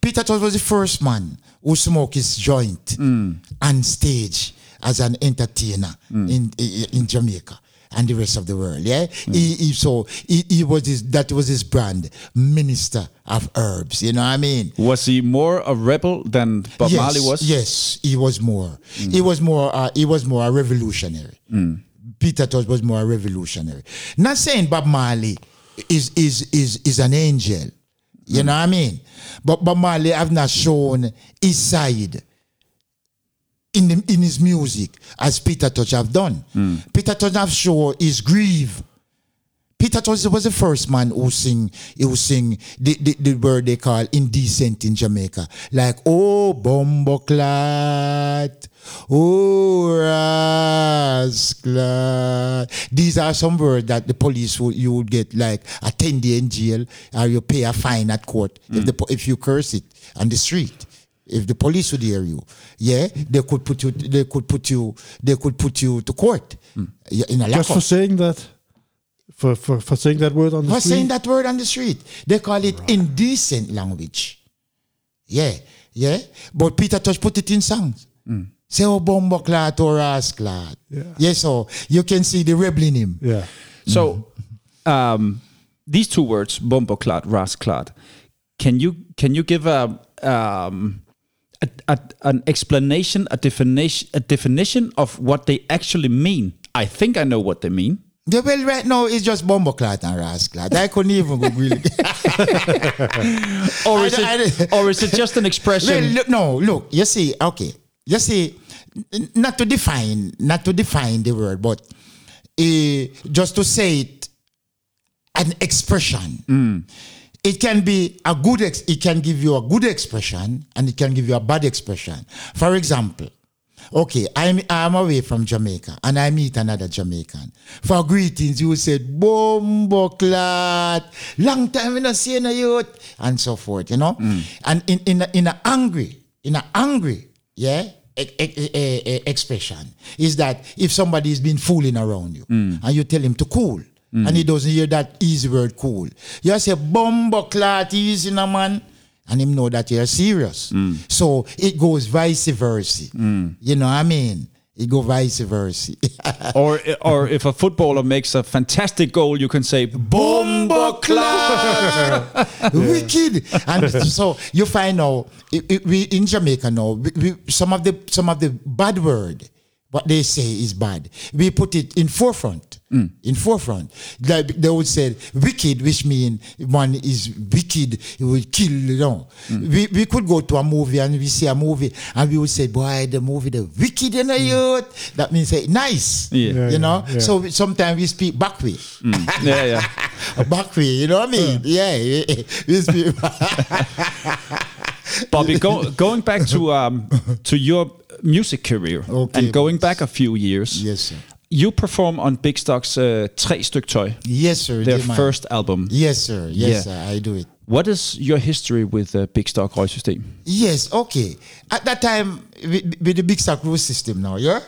Peter Tosh was the first man who smoked his joint mm. on stage as an entertainer mm. in, in in Jamaica and the rest of the world. Yeah, mm. he, he so he, he was his that was his brand, Minister of Herbs. You know what I mean? Was he more a rebel than Bob yes, Marley was? Yes, he was more. He was more. Uh, he was more a revolutionary. Peter Tosh was more revolutionary. Not saying Bob Marley is is is is an angel. You know what I mean? But Bob Marley have not shown his side in the, in his music as Peter Tosh have done. Hmm. Peter Tosh have shown his grief. Peter Tosh was the first man who sing who sing the, the, the word they call indecent in Jamaica. Like oh bomboclat, oh rascal. These are some words that the police would you would get like a 10 day in jail or you pay a fine at court if mm. the if you curse it on the street. If the police would hear you, yeah, they could put you. They could put you. They could put you to court mm. Yeah, in a Just for saying that, for, for, for saying that word on the street. For street. saying that word on the street. They call it indecent language. Yeah, yeah. But Peter Tosh put it in songs. Say, oh, bombo clat or ass clat. Yeah. Yeah, so you can see the rebel in him. Yeah. So, um, these two words, bomboclad, rasclad, can you can you give a um, a, a, an explanation, a definition, a definition of what they actually mean? I think I know what they mean. Yeah, well, right now it's just bombo clat and ass clat. I couldn't even go really. Or is I it, don't- or is it just an expression? Well, look, no, look, you see, okay, you see, not to define, not to define the word, but uh, just to say it, an expression. It can be a good, ex- it can give you a good expression and it can give you a bad expression. For example, okay, I'm, I'm away from Jamaica and I meet another Jamaican. For greetings, you said, Bombo clat, long time we not see no youth, and so forth, you know? Mm. And in, in, a, in a angry, in a angry, yeah, expression is that if somebody has been fooling around you mm. and you tell him to cool, mm. and he doesn't hear that easy word cool, you say, Bombo clat, easy na man and him know that you're serious. Mm. So it goes vice versa. Mm. You know what I mean? It go vice versa. or or if a footballer makes a fantastic goal, you can say Bombo clock! Wicked. And so you find out it- it- we in Jamaica now we, we, some of the some of the bad word what they say is bad. We put it in forefront. Mm. In forefront. Like they would say wicked, which means one is wicked, it will kill, you know. Mm. We, we could go to a movie and we see a movie and we would say, boy, the movie, the wicked in the mm. youth. That means say nice. Yeah. Yeah, you know? yeah, yeah. So we- sometimes we speak back way. yeah, yeah. back way, you know what I mean? Yeah. yeah. We speak Bobby, go, going back to um, to your music career Okay, and going back a few years, Yes, sir. you perform on Bikstok's uh, Tre Styk Tøj, Yes, sir. their first album. Yes, sir. Yes, Yeah. sir. I do it. What is your history with uh, Bikstok Røgsystem? Yes, okay. At that time, with, with the Bikstok Rule system now, yeah?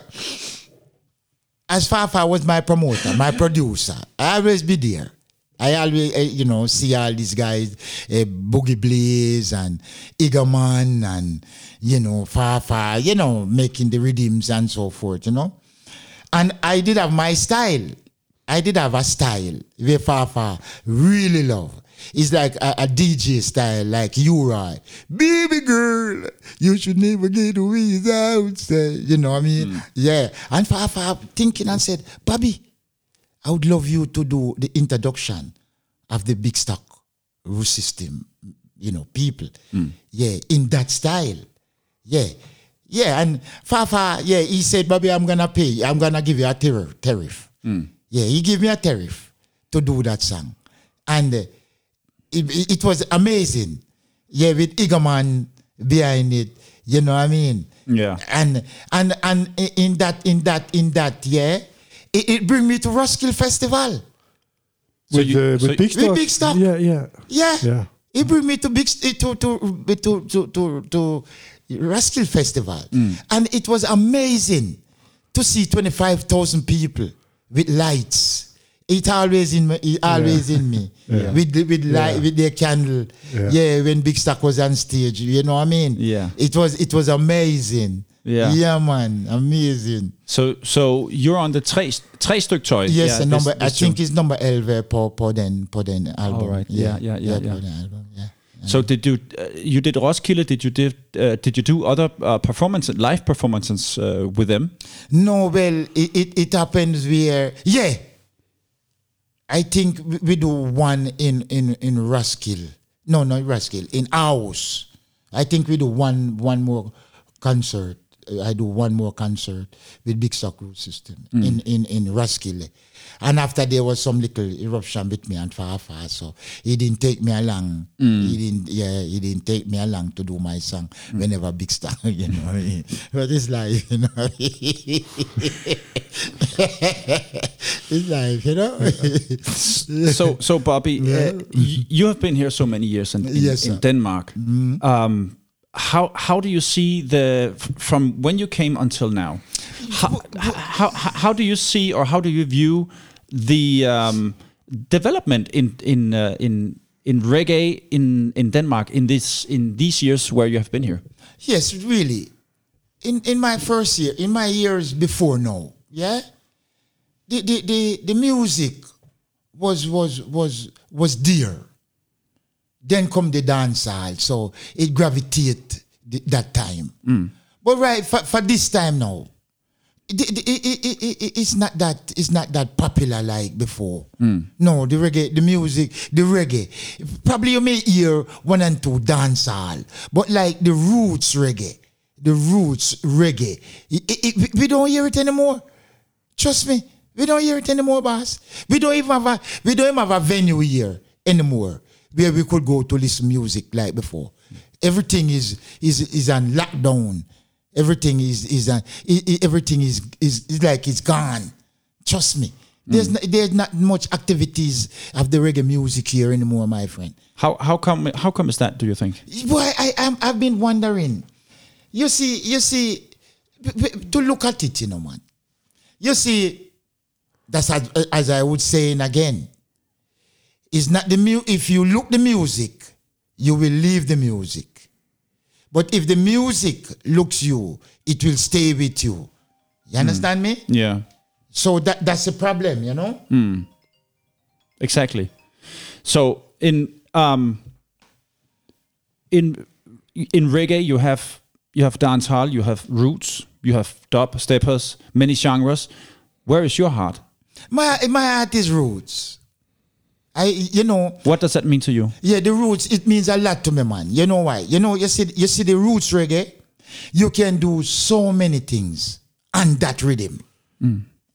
As far as I was my promoter, my producer, I always be there. I always, eh, you know, see all these guys, uh, Boogie Blaze and Igerman and, you know, Fafa, you know, making the rhythms and so forth, you know. And I did have my style. I did have a style where Fafa really love. It's like a, a DJ style, like you, Roy. Baby girl, you should never get without say. You know what I mean? Yeah. And Fafa thinking and said, Bobby, I would love you to do the introduction of the Bikstok root system, you know, people. Yeah, in that style. Yeah. Yeah, and Fafa, yeah, he said, Bobby, I'm gonna pay, I'm gonna give you a tariff. tariff. Yeah, he gave me a tariff to do that song. And uh, it, it- was amazing. Yeah, with Igerman behind it, you know what I mean? Yeah. And and and in that in that in that yeah, it, it bring me to Roskilde Festival. So with, you- uh, so- with Big With Bikstok. Yeah, yeah. Yeah. Yeah. He bring me to big to to to to to, to Roskilde Festival, and it was amazing to see twenty five thousand people with lights. It always in me, it always in me with the, with light with their candle. Yeah. Yeah. when Bikstok was on stage, you know what I mean? Yeah. it was it was amazing. Yeah. yeah, man, amazing. So, so you're on the Tre, tre Styk Tøj. Yes, yeah, and this- number I think tune. it's number eleven per per den per den album. All right. Yeah, yeah, yeah, per yeah. den album. Yeah. So did you uh, you did Roskilde? Did you did uh, did you do other uh, performances, live performances uh, with them? No, well, it, it, it happens where, yeah, I think we- we do one in, in, in Roskilde. No, not Roskilde, in Aarhus. I think we do one one more concert. I do one more concert with Bikstok Root System in, in, in Roskilde. And after there was some little eruption with me and Fafa, so he didn't take me along. He didn't, yeah, he didn't take me along to do my song whenever Bikstok, you know. what I mean? But it's like, you know, it's like, you know. so so Bobby, uh, you have been here so many years in, in, Yes, in. Denmark. Um, how how do you see the from when you came until now? How, how how do you see or how do you view the um, development in in uh, in in reggae in in Denmark in this in these years where you have been here? Yes, really. In in my first year, in my years before now, yeah, the the the, the music was was was was dear. Then come the dancehall, so it gravitate th- that time. Mm. But right for, for this time now, it, it, it, it, it, it- it's not that it's not that popular like before. Mm. No, the reggae, the music, the reggae. Probably you may hear one and two dancehall, but like the roots reggae, the roots reggae, we don't hear it anymore. Trust me, we don't hear it anymore, boss. We don't even have a we don't even have a venue here anymore where we could go to listen music like before. Everything is is is on lockdown. Everything is is on, i- i- everything is, is is like it's gone. Trust me. There's mm. not, there's not much activities of the reggae music here anymore, my friend. How how come how come is that? Do you think? Boy, I, I'm, I've been wondering. You see, you see, to look at it, you know, man. You see, that's as, as I would say again. It's not the mu- If you look the music, you will leave the music. But if the music looks you, it will stay with you. You understand me? Yeah, So that that's the problem, you know. exactly. So in um in in reggae you have you have dancehall, you have roots, you have dub, steppers, many genres. Where is your heart? My my heart is roots. I you know What does that mean to you? Yeah, the roots, it means a lot to me, man. You know why? You know, you see, you see the roots reggae, you can do so many things on that rhythm.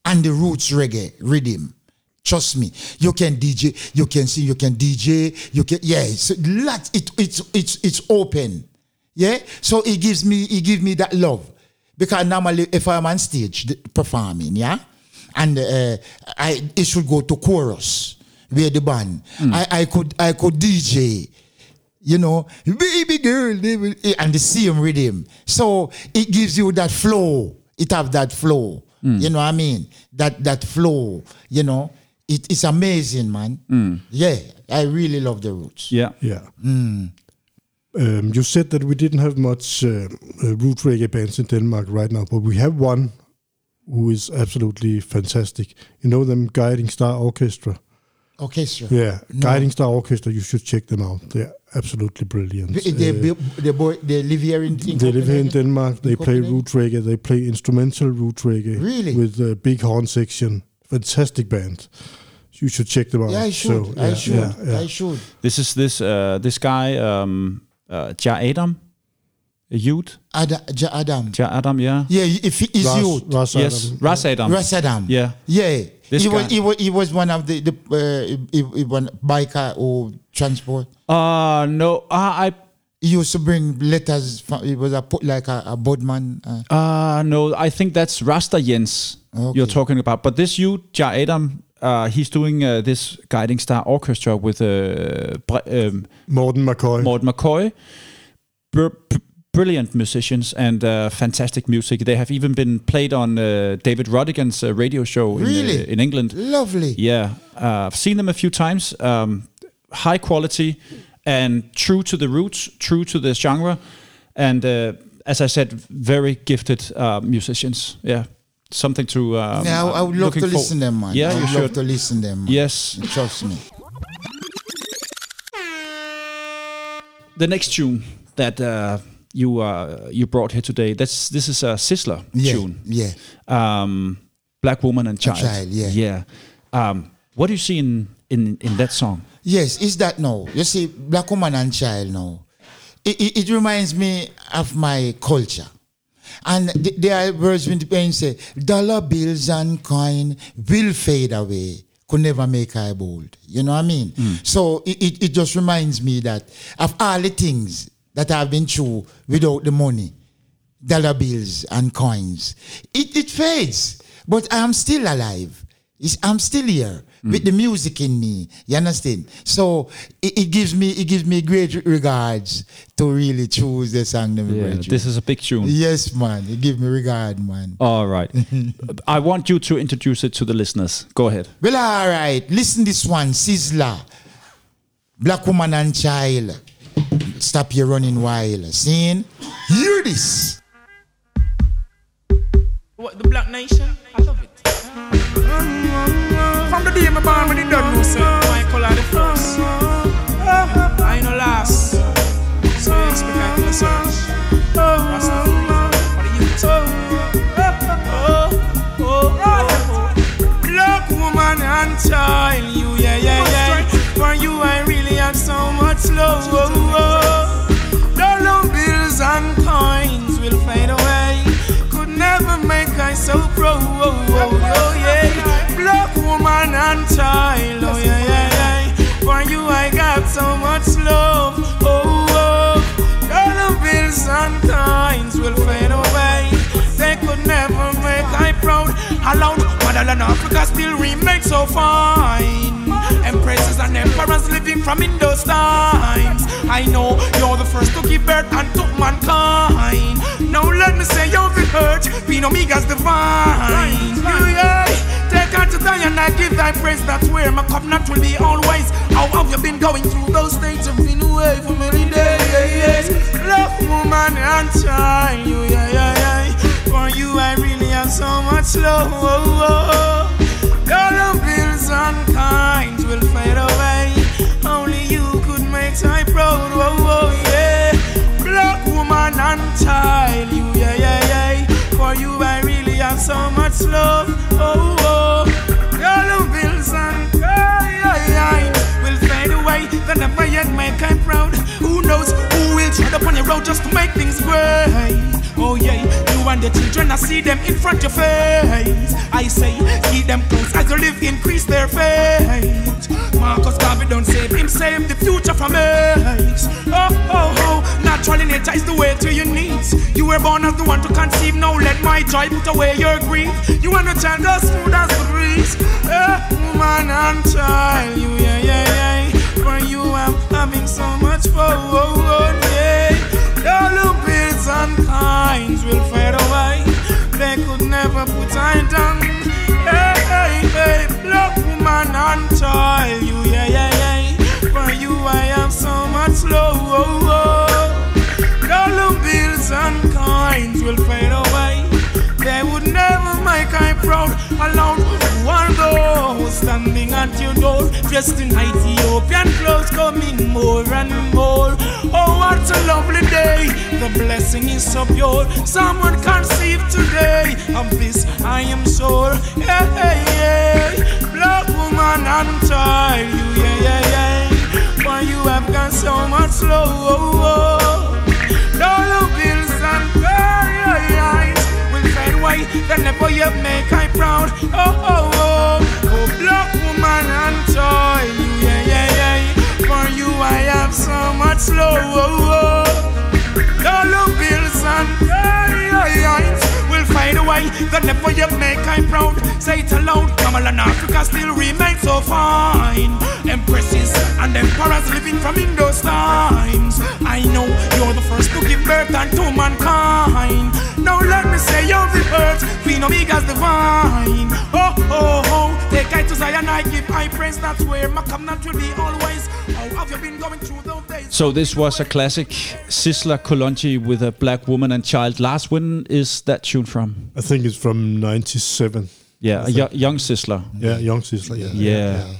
And the roots reggae rhythm. Trust me. You can DJ, you can sing, you can DJ, you can yeah, it's lot it it's it's it's open. Yeah, so he gives me he gives me that love because normally if I'm on stage performing, yeah, and uh, I it should go to chorus where the band. I, I could I could DJ, you know, baby girl, baby, and the same rhythm. So it gives you that flow. It have that flow. You know what I mean? That that flow. You know, it, it's amazing, man. Yeah, I really love the roots. Yeah. Yeah. Um, you said that we didn't have much uh, uh, root reggae bands in Denmark right now, but we have one who is absolutely fantastic. You know them Guiding Star Orchestra? Orchestra. Yeah, Guiding Star Orchestra. You should check them out. They're absolutely brilliant. They, they, Uh, they, they live here in, in they live here in Denmark. They play root reggae. They play instrumental root reggae. Really? With a big horn section. Fantastic band. You should check them out. Yeah, I should. So, I yeah, should. yeah, yeah. I should. This is this uh, this guy um, uh, Ja Adam, a youth. Adam, ja Adam. Ja Adam, yeah. Yeah, if he is Ras- you, Ras Yes, Adam. Ras Adam. Ras Adam. Yeah. yeah. This he was, he was he was one of the the uh, he, he one biker or transport. Uh no, uh, I He used to bring letters. From, he was a like a, a boatman. Uh, uh no, I think that's Rasta Jens Okay. you're talking about. But this you, Ja Adam, uh, he's doing uh, this Guiding Star Orchestra with uh, Bre- um, Morten McCoy. Morten McCoy. Br- br- brilliant musicians and uh, fantastic music. They have even been played on uh, David Rodigan's uh, radio show in, Really? uh, in England. lovely. Yeah, uh, I've seen them a few times. Um, high quality and true to the roots, true to the genre, and uh, as I said, very gifted uh, musicians. Yeah, something to. Um, Yeah, I, I would love to listen them, man. Yeah, I you would should. love to listen them. Man. Yes. trust me. The next tune that uh, you uh, you brought here today. That's this is a Sizzla Yeah, tune. yeah. Um, Black woman and child. child, yeah. Yeah. Um, what do you see in in in that song? Yes, is that now. You see, black woman and child now. It, it, it reminds me of my culture. And th- there are words when the pen say, dollar bills and coin will fade away, could never make I bold. You know what I mean? So it, it, it just reminds me that of all the things that I've been through without the money, dollar bills and coins, it, it fades. But I am still alive. It's, I'm still here hmm. with the music in me. You understand? So it, it gives me it gives me great regards to really choose the song. Yeah, this is a big tune. Yes, man. It give me regard, man. All right. I want you to introduce it to the listeners. Go ahead. Well, all right. Listen this one, Sizzla. Black woman and child. Stop your running wild. Seeing? Hear this. What, the Black Nation? I love it. From the day my born, when they done know, say, my color the first. I ain't no last. So you expect I to search. For the oh. Black woman and child, you, yeah, yeah, yeah. For you, I really much. Dollar bills and coins will fade away. Could never make I so proud. Oh, oh, oh, yeah. Black woman and child. Oh, yeah, yeah, yeah. For you, I got so much love. Oh, oh. Dollar bills and coins will fade away. They could never make I proud. Allowed motherland Africa still remain so fine. Empresses and emperors living from in those times. I know you're the first to give birth and to mankind. Now let me say you're the hurt, being Omega's divine. Yeah. Take out to die and I give thy praise. That's where my covenant will be always. How have you been going through those states? I've been away for many days. Love, woman, and child. You, yeah, yeah, yeah. For you, I really have so much love. Dollar bills and kinds will fade away. Only you could make I proud. Oh, oh, yeah. Black woman and child. You, yeah, yeah, yeah. For you, I really have so much love. Oh, oh. Dollar bills and kinds will fade away. They never yet make I proud. Who knows who will tread upon your road just to make things great? Oh yeah, and the children, I see them in front of your face. I say, keep them close as you live, increase their faith. Marcus Garvey don't save him, save the future from AIDS. Oh, oh, oh, natural nature is the way to your needs. You were born as the one to conceive, now let my joy put away your grief. You want a child as smooth as the breeze. Eh, woman and child, you, yeah, yeah, yeah. For you, I'm having so much fun, yeah. All the bills and kinds will fade away. They could never put I down. Hey, hey, hey, black woman and child, you, yeah, yeah, yeah. For you, I have so much love. All the bills and kinds will fade away. They would never make I proud. Alone, who are those standing at your door, dressed in Ethiopian clothes, coming more and more. Oh, what a lovely day! The blessing is so pure. Someone conceived today of this, I am sure. Hey, hey, hey, black woman and child, you, yeah, yeah, yeah. For you have got so much love. Dollar bills and carriers will fade away. They never yet make I proud. Oh, oh, oh. Oh, black woman and toy. Yeah, yeah, yeah. For you I have so much love. Oh, oh. Dollar bills and carriers will fade away. They never yet make I proud. Say it aloud. Kamala and Africa still remain so fine. Empresses and emperors living from in those times. I know you're the first to give birth unto mankind. Now let me say you're the Queen Omega's divine. Oh, oh, oh, take I to Zion, I give praise. That's where my covenant will be always. Have you been going through? So this was a classic Sizzla Kalonji with a black woman and child. Last, when is that tune from? I think it's from 97. Yeah, a yo- young Sizzla. Yeah, Young Sizzla. Yeah. Yeah.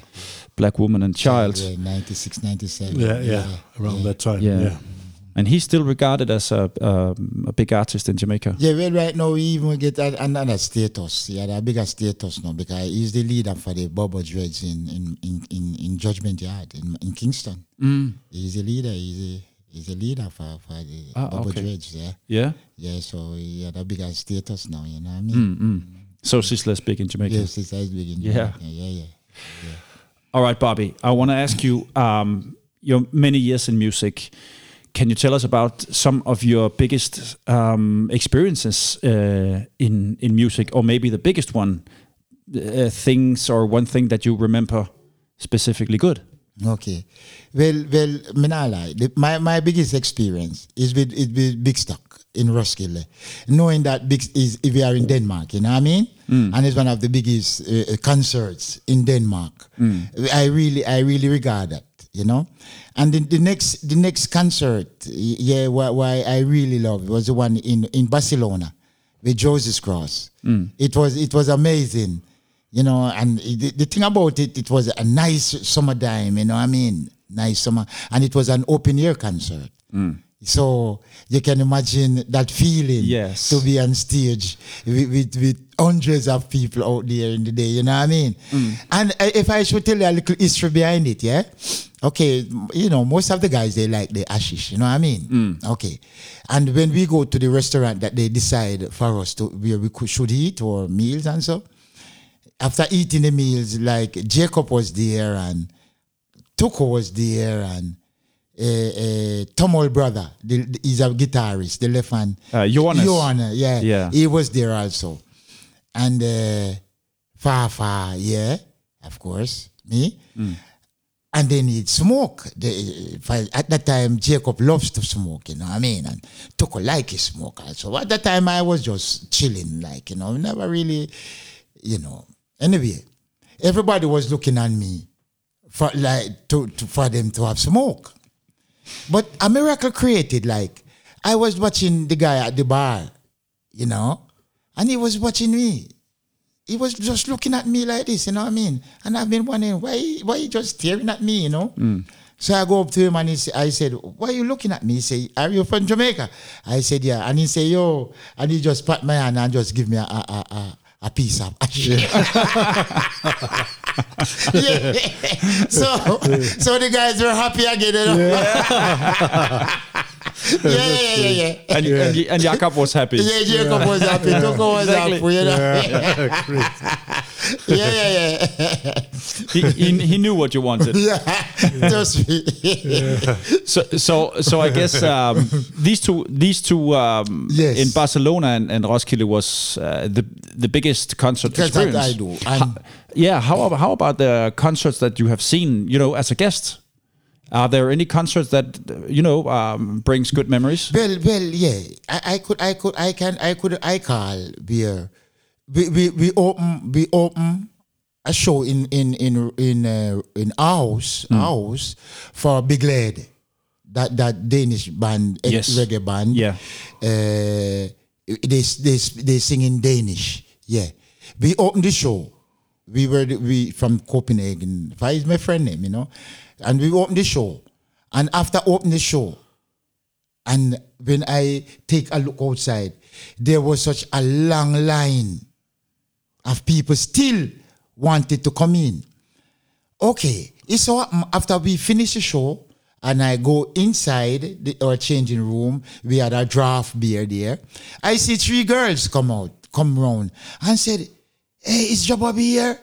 Black woman and child. Yeah, 96, 97. Yeah, yeah, around that time. Yeah. Yeah. And he's still regarded as a, um, a big artist in Jamaica. Yeah, well, right now we even get another status. Yeah, a bigger status now because he's the leader for the Bobo Dreads in in, in, in, in Judgment Yard in, in Kingston. Mm. He's a leader. He's a he's a leader for, for the Ah, Bobo okay. Dreads. Yeah, Yeah. yeah. So he had a bigger status now. You know what I mean? mm. So Sizzla's big in Jamaica. Yes, it's as big in Yeah. Jamaica. yeah, yeah. All right, Bobby. I want to ask you um, your many years in music. Can you tell us about some of your biggest um, experiences uh, in in music, or maybe the biggest one, uh, things or one thing that you remember specifically good? Okay. Well, well, me nah lie. The, my, my biggest experience is with, is with Bikstok in Roskilde. Knowing that Big is if we are in Denmark, you know what I mean? And it's one of the biggest uh, uh, concerts in Denmark. I really, I really regard that, you know? And the, the next, the next concert, yeah, why, why I really love was the one in, in Barcelona with Joseph Cross. It was, it was amazing you know, and the, the thing about it, it was a nice summertime, you know what I mean? Nice summer. And it was an open air concert. Mm. So you can imagine that feeling Yes. to be on stage with, with, with hundreds of people out there in the day, you know what I mean? Mm. And uh, if I should tell you a little history behind it, yeah? Okay, you know, most of the guys, they like the ashish, you know what I mean? Mm. Okay. And when we go to the restaurant that they decide for us to where we could, should eat or meals and so, after eating the meals, like Jacob was there and Tuku was there and uh, uh, Tomol brother, the, the- he's a guitarist, the left hand. Uh, Johannes. Yeah, Yeah. he was there also, and uh, Fafa, yeah, of course, me. And they need smoke. I- at that time, Jacob loves to smoke, you know what I mean? And Tuku like his smoke. So at that time, I was just chilling, like, you know, never really, you know. Anyway, everybody was looking at me for like to, to for them to have smoke. But a miracle created, like, I was watching the guy at the bar, you know, and he was watching me. He was just looking at me like this, you know what I mean? And I've been wondering, why, why he just staring at me, you know? Mm. So I go up to him and he say, I said, why are you looking at me? He say, are you from Jamaica? I said, yeah. And he say, yo. And he just pat my hand and just give me a, a, a, a, a piece of ash. yeah. So, so the guys were happy again, you know? yeah, yeah, yeah, yeah. And, and, and Jakob was happy. Yeah, Jacob was happy. Tuku was Exactly. happy, you know. yeah, yeah, yeah. He, he, he knew what you wanted. yeah. Trust me. So so so I guess um, these two these two um, Yes. in Barcelona and, and Roskilde was uh, the the biggest concert Because that experience. I do. And Yeah. How about, how about the concerts that you have seen? You know, as a guest, are there any concerts that you know um, brings good memories? Well, well, yeah. I, I could, I could, I can, I could, I call beer. We, we, we open, we open a show in in in in uh, in house house for Bli Glad, that that Danish band, Yes. reggae band. Yeah. Uh, they they they sing in Danish. Yeah. We opened the show. We were we from Copenhagen. Fai is my friend name, you know, and we opened the show. And after opening the show, and when I take a look outside, there was such a long line of people still wanted to come in. Okay, it's after we finish the show and I go inside the, our changing room, we had a draft beer there. I see three girls come out, come round and said, Hey, is Jabobby here?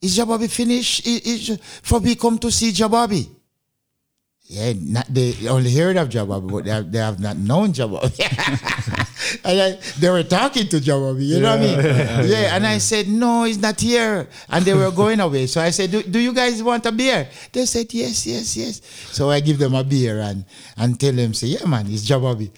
Is Jabobby finished? Is, is, come to see Jabobby. Yeah, not they only heard of Jabobby, but they have, they have not known Jabobby. and I, they were talking to Jabobby, you know what I mean? Yeah, and I said, no, he's not here. And they were going away. So I said, do, do you guys want a beer? They said, yes, yes, yes. So I give them a beer and, and tell them, say, yeah, man, it's Jabobby.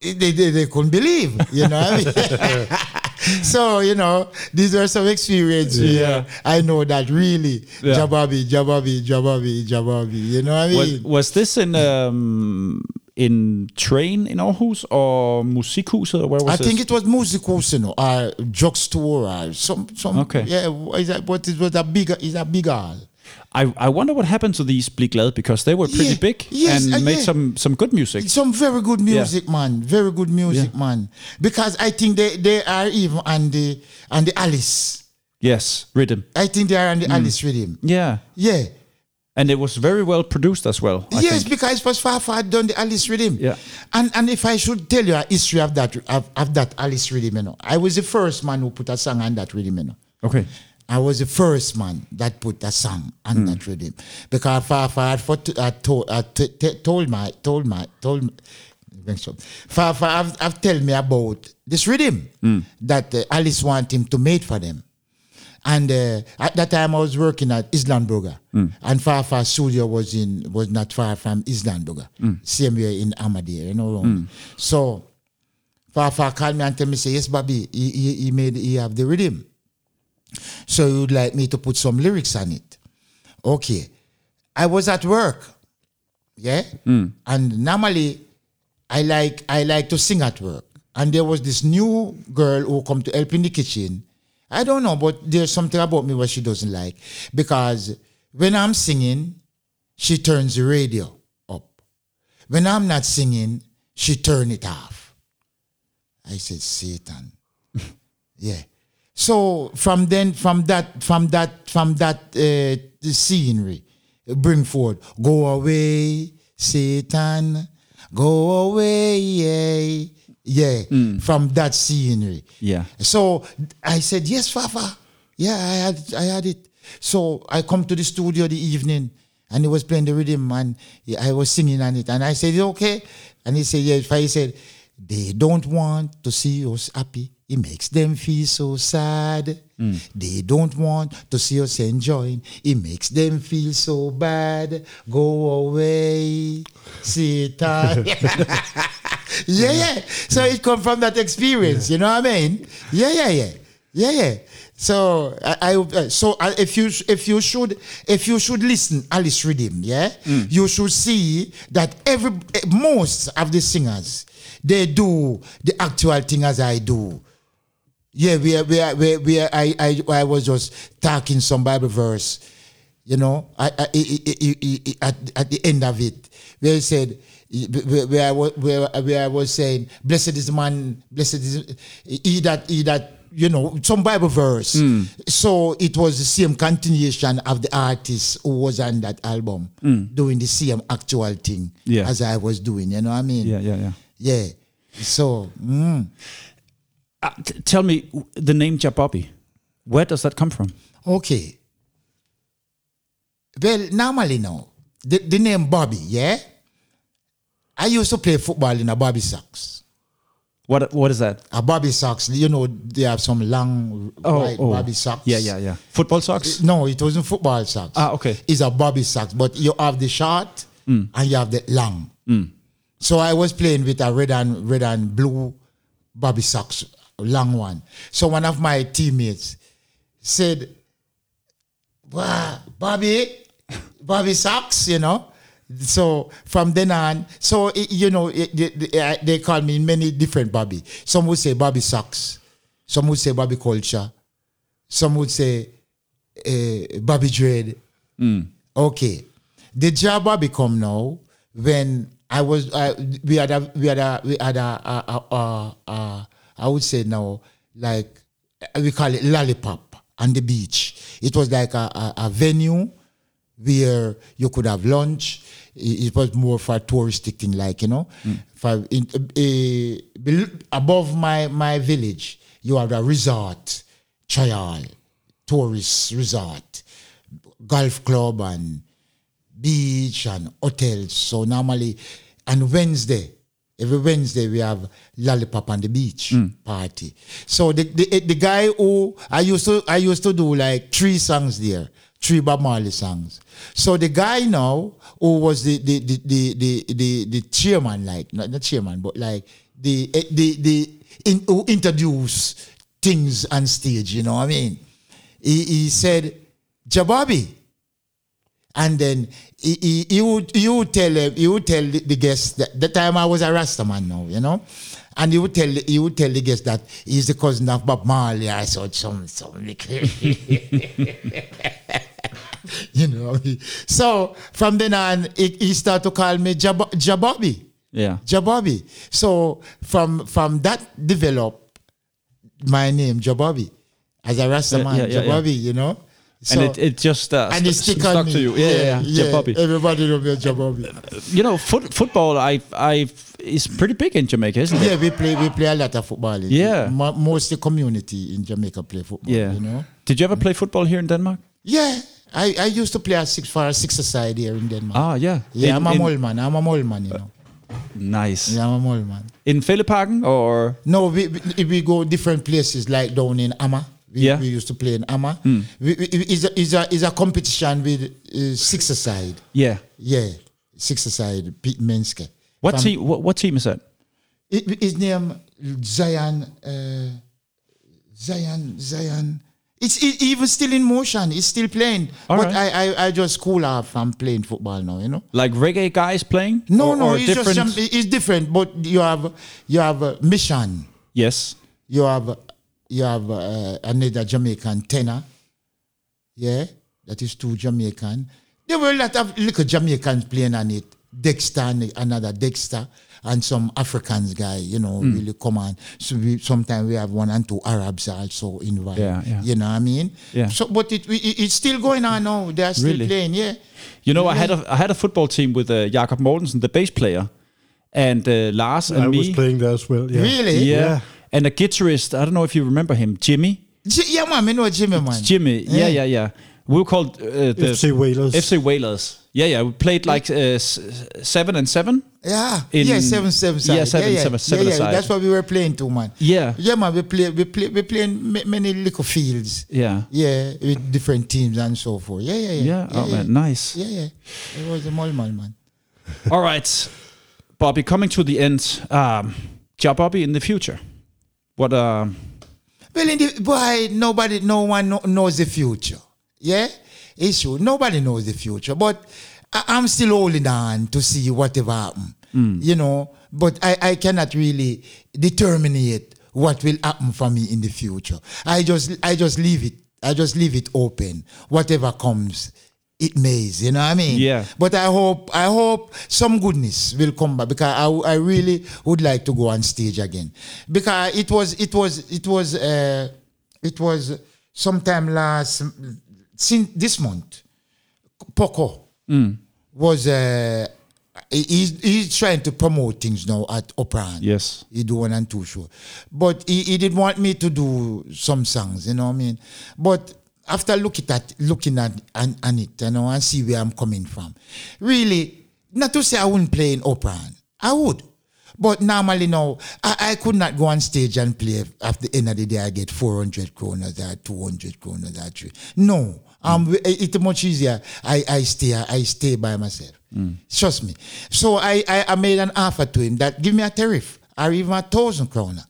They, they, they couldn't believe, you know what I mean? so, you know, these were some experiences. Yeah. I know that really, Yeah. Jabobby, Jabobby, Jabobby, Jabobby, you know what I mean? Was, was this in um, in train in Aarhus or Musikhuset or where was I this? think it was Musicus, you know, or drugstore or some, some. Okay. Yeah, what is that, but it was a bigger, is a big hall. I, I wonder what happened to these Bli Glad because they were pretty Yeah. big Yes, and uh, made yeah. some some good music. Some very good music, man. Very good music, Yeah. man. Because I think they, they are even on the on the Alice. Yes, rhythm. I think they are on the Mm. Alice rhythm. Yeah, Yeah. and it was very well produced as well. I yes, think. because first Fafa had done the Alice rhythm. Yeah. And and if I should tell you a history of that of, of that Alice rhythm, you know, I was the first man who put a song on that rhythm, you know. Okay. I was the first man that put a song on Hmm. that rhythm because Fafa had, for, had told, had t- t- told my told my told me. Fafa have, have tell me about this rhythm Hmm. that uh, Alice want him to make for them. And uh, at that time, I was working at Islandburger, and Fafa studio was in was not far from Islandburger, same way in Amadea, you know. around. So Fafa called me and tell me, say, yes, Bobby, he, he, he made he have the rhythm. So you would like me to put some lyrics on it. Okay. I was at work. Yeah? Hmm. And normally I like I like to sing at work. And there was this new girl who come to help in the kitchen. I don't know, but there's something about me what she doesn't like. Because when I'm singing, she turns the radio up. When I'm not singing, she turn it off. I said, Satan. yeah. So from then, from that, from that, from that uh, the scenery, bring forward, go away, Satan, go away, yeah, yeah. From that scenery, Yeah. So I said, yes, Fafa. Yeah, I had, I had it. So I come to the studio the evening, and he was playing the rhythm, and I was singing on it, and I said, okay, and he said, yes. He said, they don't want to see us happy. It makes them feel so sad. They don't want to see us enjoying. It makes them feel so bad. Go away, Satan. yeah, yeah. So it come from that experience. You know what I mean? Yeah, yeah, yeah, yeah, yeah. So I, I uh, so uh, if you if you should if you should listen Alice Rhythm, yeah, you should see that every eh, most of the singers they do the actual thing as I do. Yeah, where where where, where I, I I was just talking some Bible verse, you know, I, I, I, I, at, at the end of it, where he said, where, I was where, where I was saying, "Blessed is the man, blessed is he that he that." You know, some Bible verse. So it was the same continuation of the artist who was on that album doing the same actual thing Yeah. as I was doing. You know what I mean? Yeah, yeah, yeah. Yeah. So, mm. Uh, t- tell me the name Jabobby. Where does that come from? Okay. Well, normally now, the, the name Bobby, yeah? I used to play football in a Bobby socks. What What is that? A Bobby socks, you know, they have some long white Bobby socks. Oh, Yeah, yeah, yeah. Football socks. No, it wasn't football socks. Ah, okay. It's a Bobby socks, but you have the short Mm. and you have the long. So I was playing with a red and red and blue Bobby socks, long one. So one of my teammates said, wow, Bobby, Bobby sucks, you know. So from then on, so it, you know, it, they, they, they call me many different Bobby. Some would say Bobby sucks. Some would say Bobby culture. Some would say uh, Bobby dread. Okay, the job I become now when I was uh, we had a we had a we had a, a, a, a, a I would say now like we call it lollipop on the beach. It was like a, a, a venue where you could have lunch. It, it was more for a touristic thing, like you know. For in, uh, above my my village, you have a resort, trial, tourist resort, golf club and beach and hotels. So normally, on Wednesday, every Wednesday we have lollipop on the beach party. So the, the the guy who I used to I used to do like three songs there, three Bob Marley songs. So the guy now who was the the the the the, the, the chairman, like not the chairman, but like the eh, the the in, who introduced things on stage. You know what I mean? He, he said, Jabobby. And then he, he, he would he would tell him, he would tell the, the guests that the time I was a Rasta man now, you know. And he would tell he would tell the guests that he's the cousin of Bob Marley. I saw some some you know. So from then on, he, he started to call me Jab- Jabobby. Yeah. Jabobby. So from from that developed my name Jabobby as a Rasta Yeah, man, yeah, yeah. Jabobby, you know. So, and it, it just uh, and st- stick stuck to you. Yeah, yeah, yeah. Jabobby. Everybody know me as Jabobby. You know, foot, football. I I is pretty big in Jamaica, isn't it? Yeah, we play we play a lot of football. in- Yeah. mo- most the community in Jamaica play football. Yeah. you know. Did you ever play football here in Denmark? Yeah, I, I used to play a six for a six side here in Denmark. Ah, yeah. yeah, In- I'm a mole man. I'm a mole man, you know. Nice. Yeah, I'm a mole man. In Fælleparken or No, we, we we go different places like down in Amager. We, Yeah. We used to play in Amager. We, we, it's, a, it's, a, it's a competition with uh, six side. yeah. Yeah, six side. Pete Menske. What From- team? What, what team is that? It, his name Zion. Uh, Zion. Zion. It's it, even still in motion. It's still playing. All but right. I, I I just cool off from playing football now. You know. Like reggae guys playing? No, Or- no, or it's different. just some, it's different. But you have you have a mission. yes. You have you have uh, another Jamaican tenor. Yeah, that is two Jamaican. There were a lot of little Jamaicans playing on it. Dexter, and another Dexter, and some Africans guy. You know, Hmm. really come on. So we sometimes we have one and two Arabs also involved. Yeah, yeah. You know what I mean? Yeah. So, but it, it it's still going on now. They are still Really? playing. Yeah. You know, I had a I had a football team with uh, Jakob Mortensen, the bass player, and uh, Lars and I me. was playing there as well. Yeah. Really? yeah. Yeah. And a guitarist. I don't know if you remember him, Jimmy. J- yeah, man. I know Jimmy, man. Jimmy. Yeah, yeah, yeah. We were called uh, the FC Whalers. FC Whalers. Yeah, yeah. We played like uh, seven and seven. Yeah, In- yeah, seven, seven side. Yeah, seven, yeah, seven, yeah. seven yeah, yeah. That's what we were playing too, man. Yeah. yeah, man. We play, we play, we play in ma- many little fields. Yeah. Yeah, with different teams and so forth. Yeah, yeah, yeah. Yeah. Oh man, nice. Yeah, yeah. It was a mole man, man. All right, Bobby. Coming to the end. Um, Jabobby in the future. What? Um, Well, in the boy, nobody, no one kno- knows the future. Yeah, it's true. Nobody knows the future, but I, I'm still holding on to see whatever happen. You know, but I, I cannot really determine it what will happen for me in the future. I just, I just leave it. I just leave it open. Whatever comes, it may. You know what I mean? Yeah. But I hope, I hope some goodness will come back because I, I really would like to go on stage again because it was, it was, it was, uh, it was sometime last since this month. Poco was uh, he- he's, he's trying to promote things now at Opran. Yes. He do one and two show. But he, he didn't want me to do some songs, you know what I mean? But after looking at looking at and, and it, you know, and see where I'm coming from. Really, not to say I wouldn't play in Opran. I would. But normally now, I, I could not go on stage and play at the end of the day I get 400 kroners or 200 kroners or three. No. Um, it's much easier. I, I stay I stay by myself. Trust me. So I, I, I made an offer to him that give me a tariff or even a thousand kroner.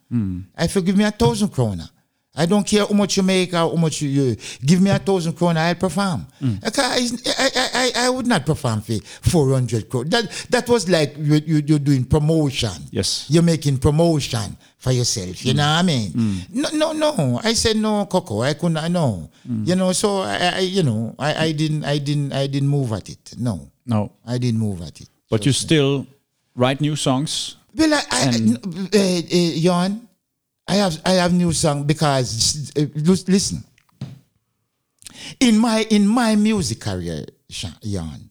I feel give me a thousand kroner. I don't care how much you make or how much you, you give me a thousand kroner, I'll perform. Because I, I, I, I would not perform for 400 kroner. That, that was like you, you, you're doing promotion. Yes. You're making promotion for yourself. You know what I mean? No, no, no. I said no, Coco. I couldn't. I know. You know. So I, I you know, I, I didn't, I didn't, I didn't move at it. No, No. I didn't move at it. But you still write new songs. Well, I, I, uh, uh, Jan, I have I have new song because uh, listen. In my in my music career, Jan,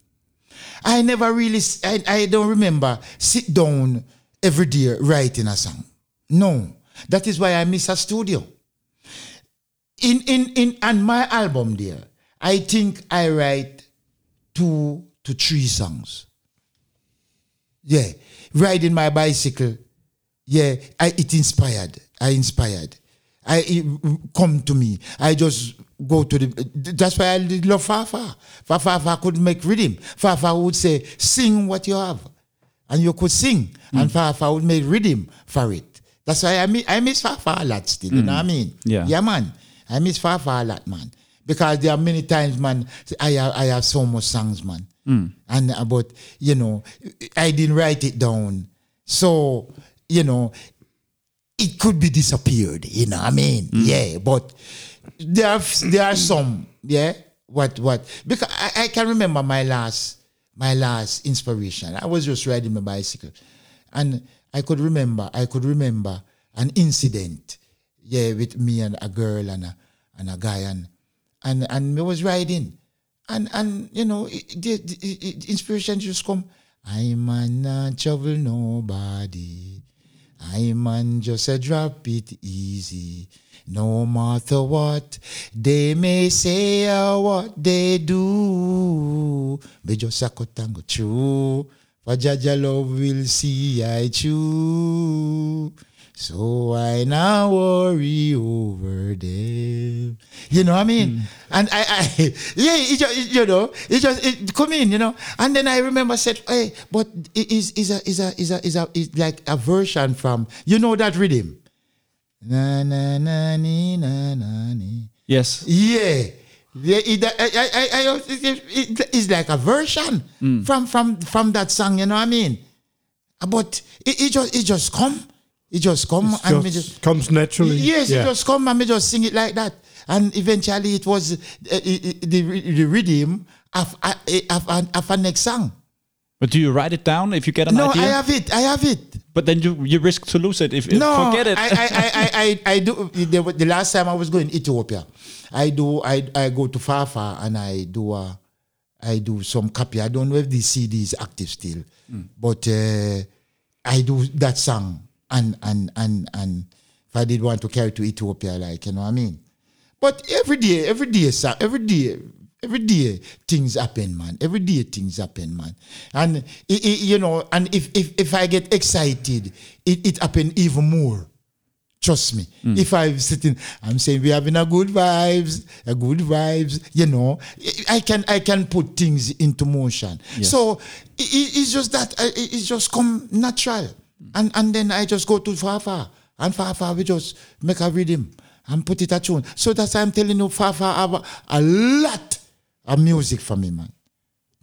I never really I, I don't remember sit down every day writing a song. No, that is why I miss a studio. In in in on my album there, I think I write two to three songs. Yeah, riding my bicycle. Yeah, I, it inspired. I inspired. I come to me. I just go to the. That's why I love Fafa. Fafa could make rhythm. Fafa would say, "Sing what you have," and you could sing, hmm. and Fafa would make rhythm for it. That's why I miss, I miss Fafa a lot still. You know what I hmm. mean? Yeah. Yeah, man. I miss Fafa a lot, man. Because there are many times, man, I have, I have so much songs, man. Hmm. And uh, about, you know, I didn't write it down. So, you know, it could be disappeared, you know what I mean? Mm. Yeah, but there are there are some, yeah. What what because I, I can remember my last my last inspiration. I was just riding my bicycle and I could remember I could remember an incident, yeah, with me and a girl and a and a guy and and and me was riding. And and you know, it, the, the, it- inspiration just come. I man not trouble nobody. I man just a drop it easy. No matter what they may say or what they do, me just a cut and go through. For Jah Jah love will see I chew. So I now worry over them. You know what I mean? Hmm. And I, I yeah, it just, you know, it just it come in, you know. And then I remember said, hey, but it is is a is a is a is a is like a version from you know that rhythm. Na na na ni na na ni. Yes. Yeah. Yeah, it, I, I, I, it, it- it's like a version hmm. from from from that song, you know what I mean? But it, it just it just come, it just come It and me just just comes naturally. yes, Yeah. it just come and me just sing it like that, and eventually it was uh, it, it- the the rhythm of uh, of, of, of a next song. But do you write it down if you get an no, idea? I have it, I have it. but then you you risk to lose it if, if No, forget it. I, I, I, I, I, I do. The, the last time I was going to Ethiopia, I do. I, I go to Fafa and I do. A, I do some copy. I don't know if the CD is active still, but uh, I do that song and and and and if I did want to carry to Ethiopia, like you know what I mean. But every day, every day, sir, every day, every day things happen, man. Every day things happen, man. And it, it- you know, and if if if I get excited, it it happen even more. Trust me. Hmm. If I'm sitting, I'm saying we having a good vibes, a good vibes. You know, I can I can put things into motion. So it, it- it's just that it's just come natural, and and then I just go to Fafa, and Fafa we just make a rhythm and put it a tune. So that's why I'm telling you, Fafa have a, lot of music for me, man.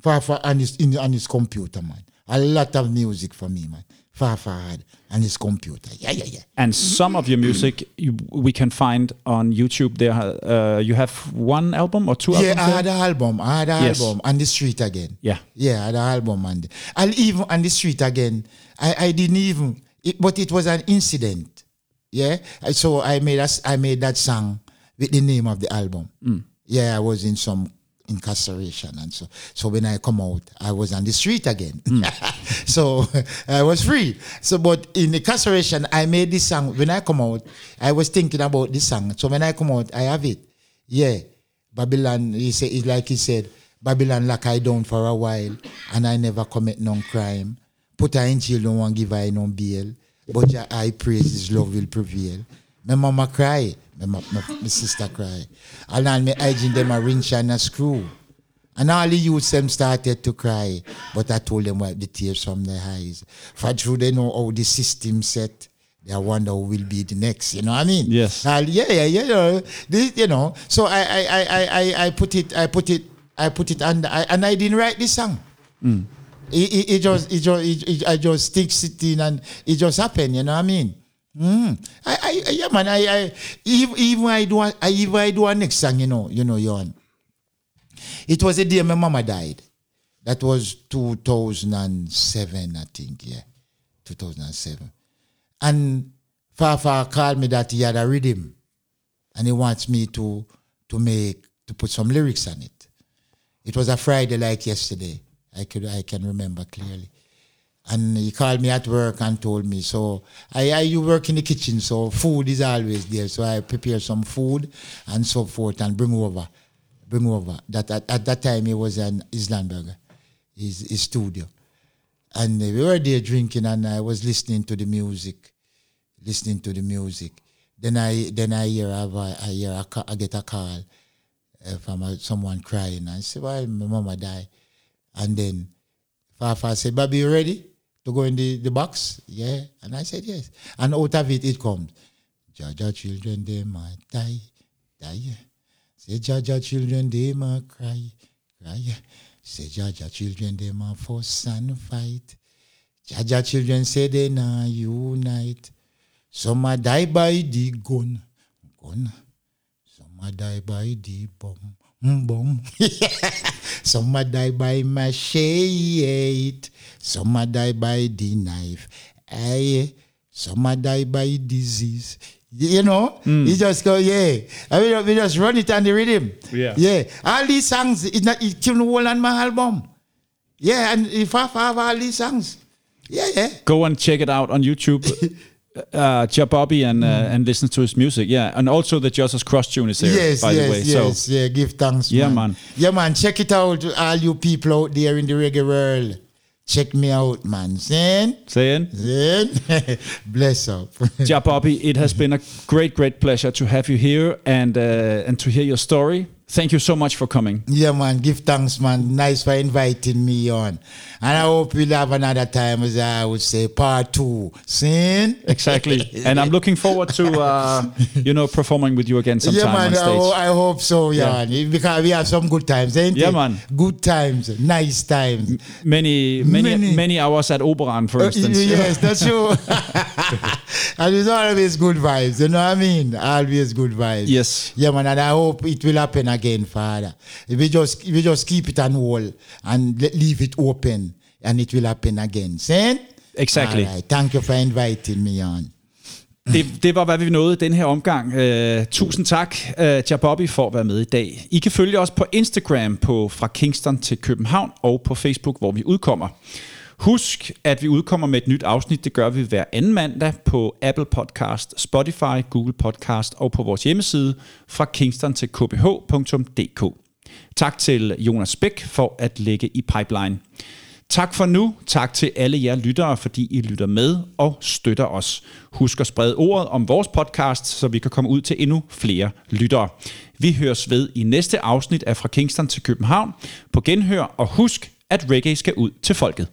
Fafa and his in on his computer, man. A lot of music for me, man. Fafa had and his computer. Yeah, yeah, yeah. and some of your music you, we can find on YouTube. There, uh, you have one album or two Yeah, albums. I had an album. I had an Yes. album on the street again. Yeah. Yeah, I had an album and I'll even on the street again. I, I didn't even it, but it was an incident. Yeah. So I made us I made that song with the name of the album. Mm. Yeah, I was in some incarceration and so. So when I come out, I was on the street again. so I was free. So but in incarceration, I made this song. When I come out, I was thinking about this song. So when I come out, I have it. Yeah, Babylon. He said, it's like he said, Babylon lock I down for a while, and I never commit no crime. Put her in jail, don't want give her no bail. But Jah I praise His love will prevail. My mama cry, my, ma- my, my sister cry. And all my hygiene them a ring shine a screw. And all the youths them started to cry. But I told them wipe the tears from their eyes. For true they know how the system set. They wonder who will be the next. You know what I mean? Yes. Uh, yeah, yeah, yeah. You know, this, you know. So I, I, I, I, I, I put it, I put it, I put it under, I, and I didn't write this song. It, it, just, it just, it, it, I just stick sitting and it just happened. You know what I mean? Mm. I, I, yeah, man. I, I, even, I do, I, even I do a next song. You know, you know, Yon. It was the day my mama died. That was 2007, I think. Yeah, 2007. And Fafa called me that he had a rhythm, and he wants me to to make to put some lyrics on it. It was a Friday like yesterday. I could I can remember clearly. And he called me at work and told me, so I, I you work in the kitchen, so food is always there. So I prepare some food and so forth and bring over, bring over. That at, at that time he was in Islands Brygge, his, his studio. And we were there drinking and I was listening to the music, listening to the music. Then I then I hear I, hear I get a call uh, from a, someone crying. and I say, why my mama die? And then Fafa said, Baby, you ready to go in the, the box? Yeah. And I said, yes. And out of it, it comes. Jah Jah children, they might die. Die. Say, Jah Jah children, they might cry. Cry. Say, Jah Jah children, they might fuss and fight. Jah Jah children say they not unite. Some a die by the gun. Gun. Some a die by the bomb. Bomb. Some a die by machete. Some a die by the knife. Aye. Some a die by disease. You know, hmm. you just go, yeah. I mean, we just run it on the rhythm. Yeah. Yeah. All these songs, it's not, it came whole on my album. Yeah, and if I have all these songs. Yeah, yeah. Go and check it out on YouTube. Uh, Bobby and uh, and listen to his music, yeah, and also the Justice Cross tune is there, yes, by yes, the way. yes, So yeah. Give thanks, Yeah, man. man. Yeah, man. Check it out, all you people out there in the reggae world. Check me out, man. Sin, saying, sin. Bless up. Jabobby, it has been a great, great pleasure to have you here and uh, and to hear your story. Thank you so much for coming. yeah, man. Give thanks, man. Nice for inviting me on, and I hope we'll have another time, as I would say, part two. Sin. Exactly, and I'm looking forward to uh, you know performing with you again sometime yeah, man. on I, stage. ho- I hope so, yeah. Because we have some good times, ain't Yeah, it? man. Good times, nice times. many, many, Many. many, hours at Oberon, for Uh, instance. yes, that's true. and it's always good vibes, you know what I mean? Always good vibes. Yes. Yeah, man, and I hope it will happen again, Father. If we just if we just keep it on hold and leave it open, and it will happen again. Sen? Exactly. All right. Thank you for inviting me on. Det, det var, hvad vi nåede den her omgang. Uh, tusind tak, uh, Bobby, for at være med i dag. I kan følge os på Instagram på Fra Kingston til København og på Facebook, hvor vi udkommer. Husk, at vi udkommer med et nyt afsnit. Det gør vi hver anden mandag på Apple Podcast, Spotify, Google Podcast og på vores hjemmeside fra kingston til kbh.dk. Tak til Jonas Bæk for at lægge i pipeline. Tak for nu. Tak til alle jer lyttere, fordi I lytter med og støtter os. Husk at sprede ordet om vores podcast, så vi kan komme ud til endnu flere lyttere. Vi høres ved i næste afsnit af Fra Kingston til København på genhør, og husk, at reggae skal ud til folket.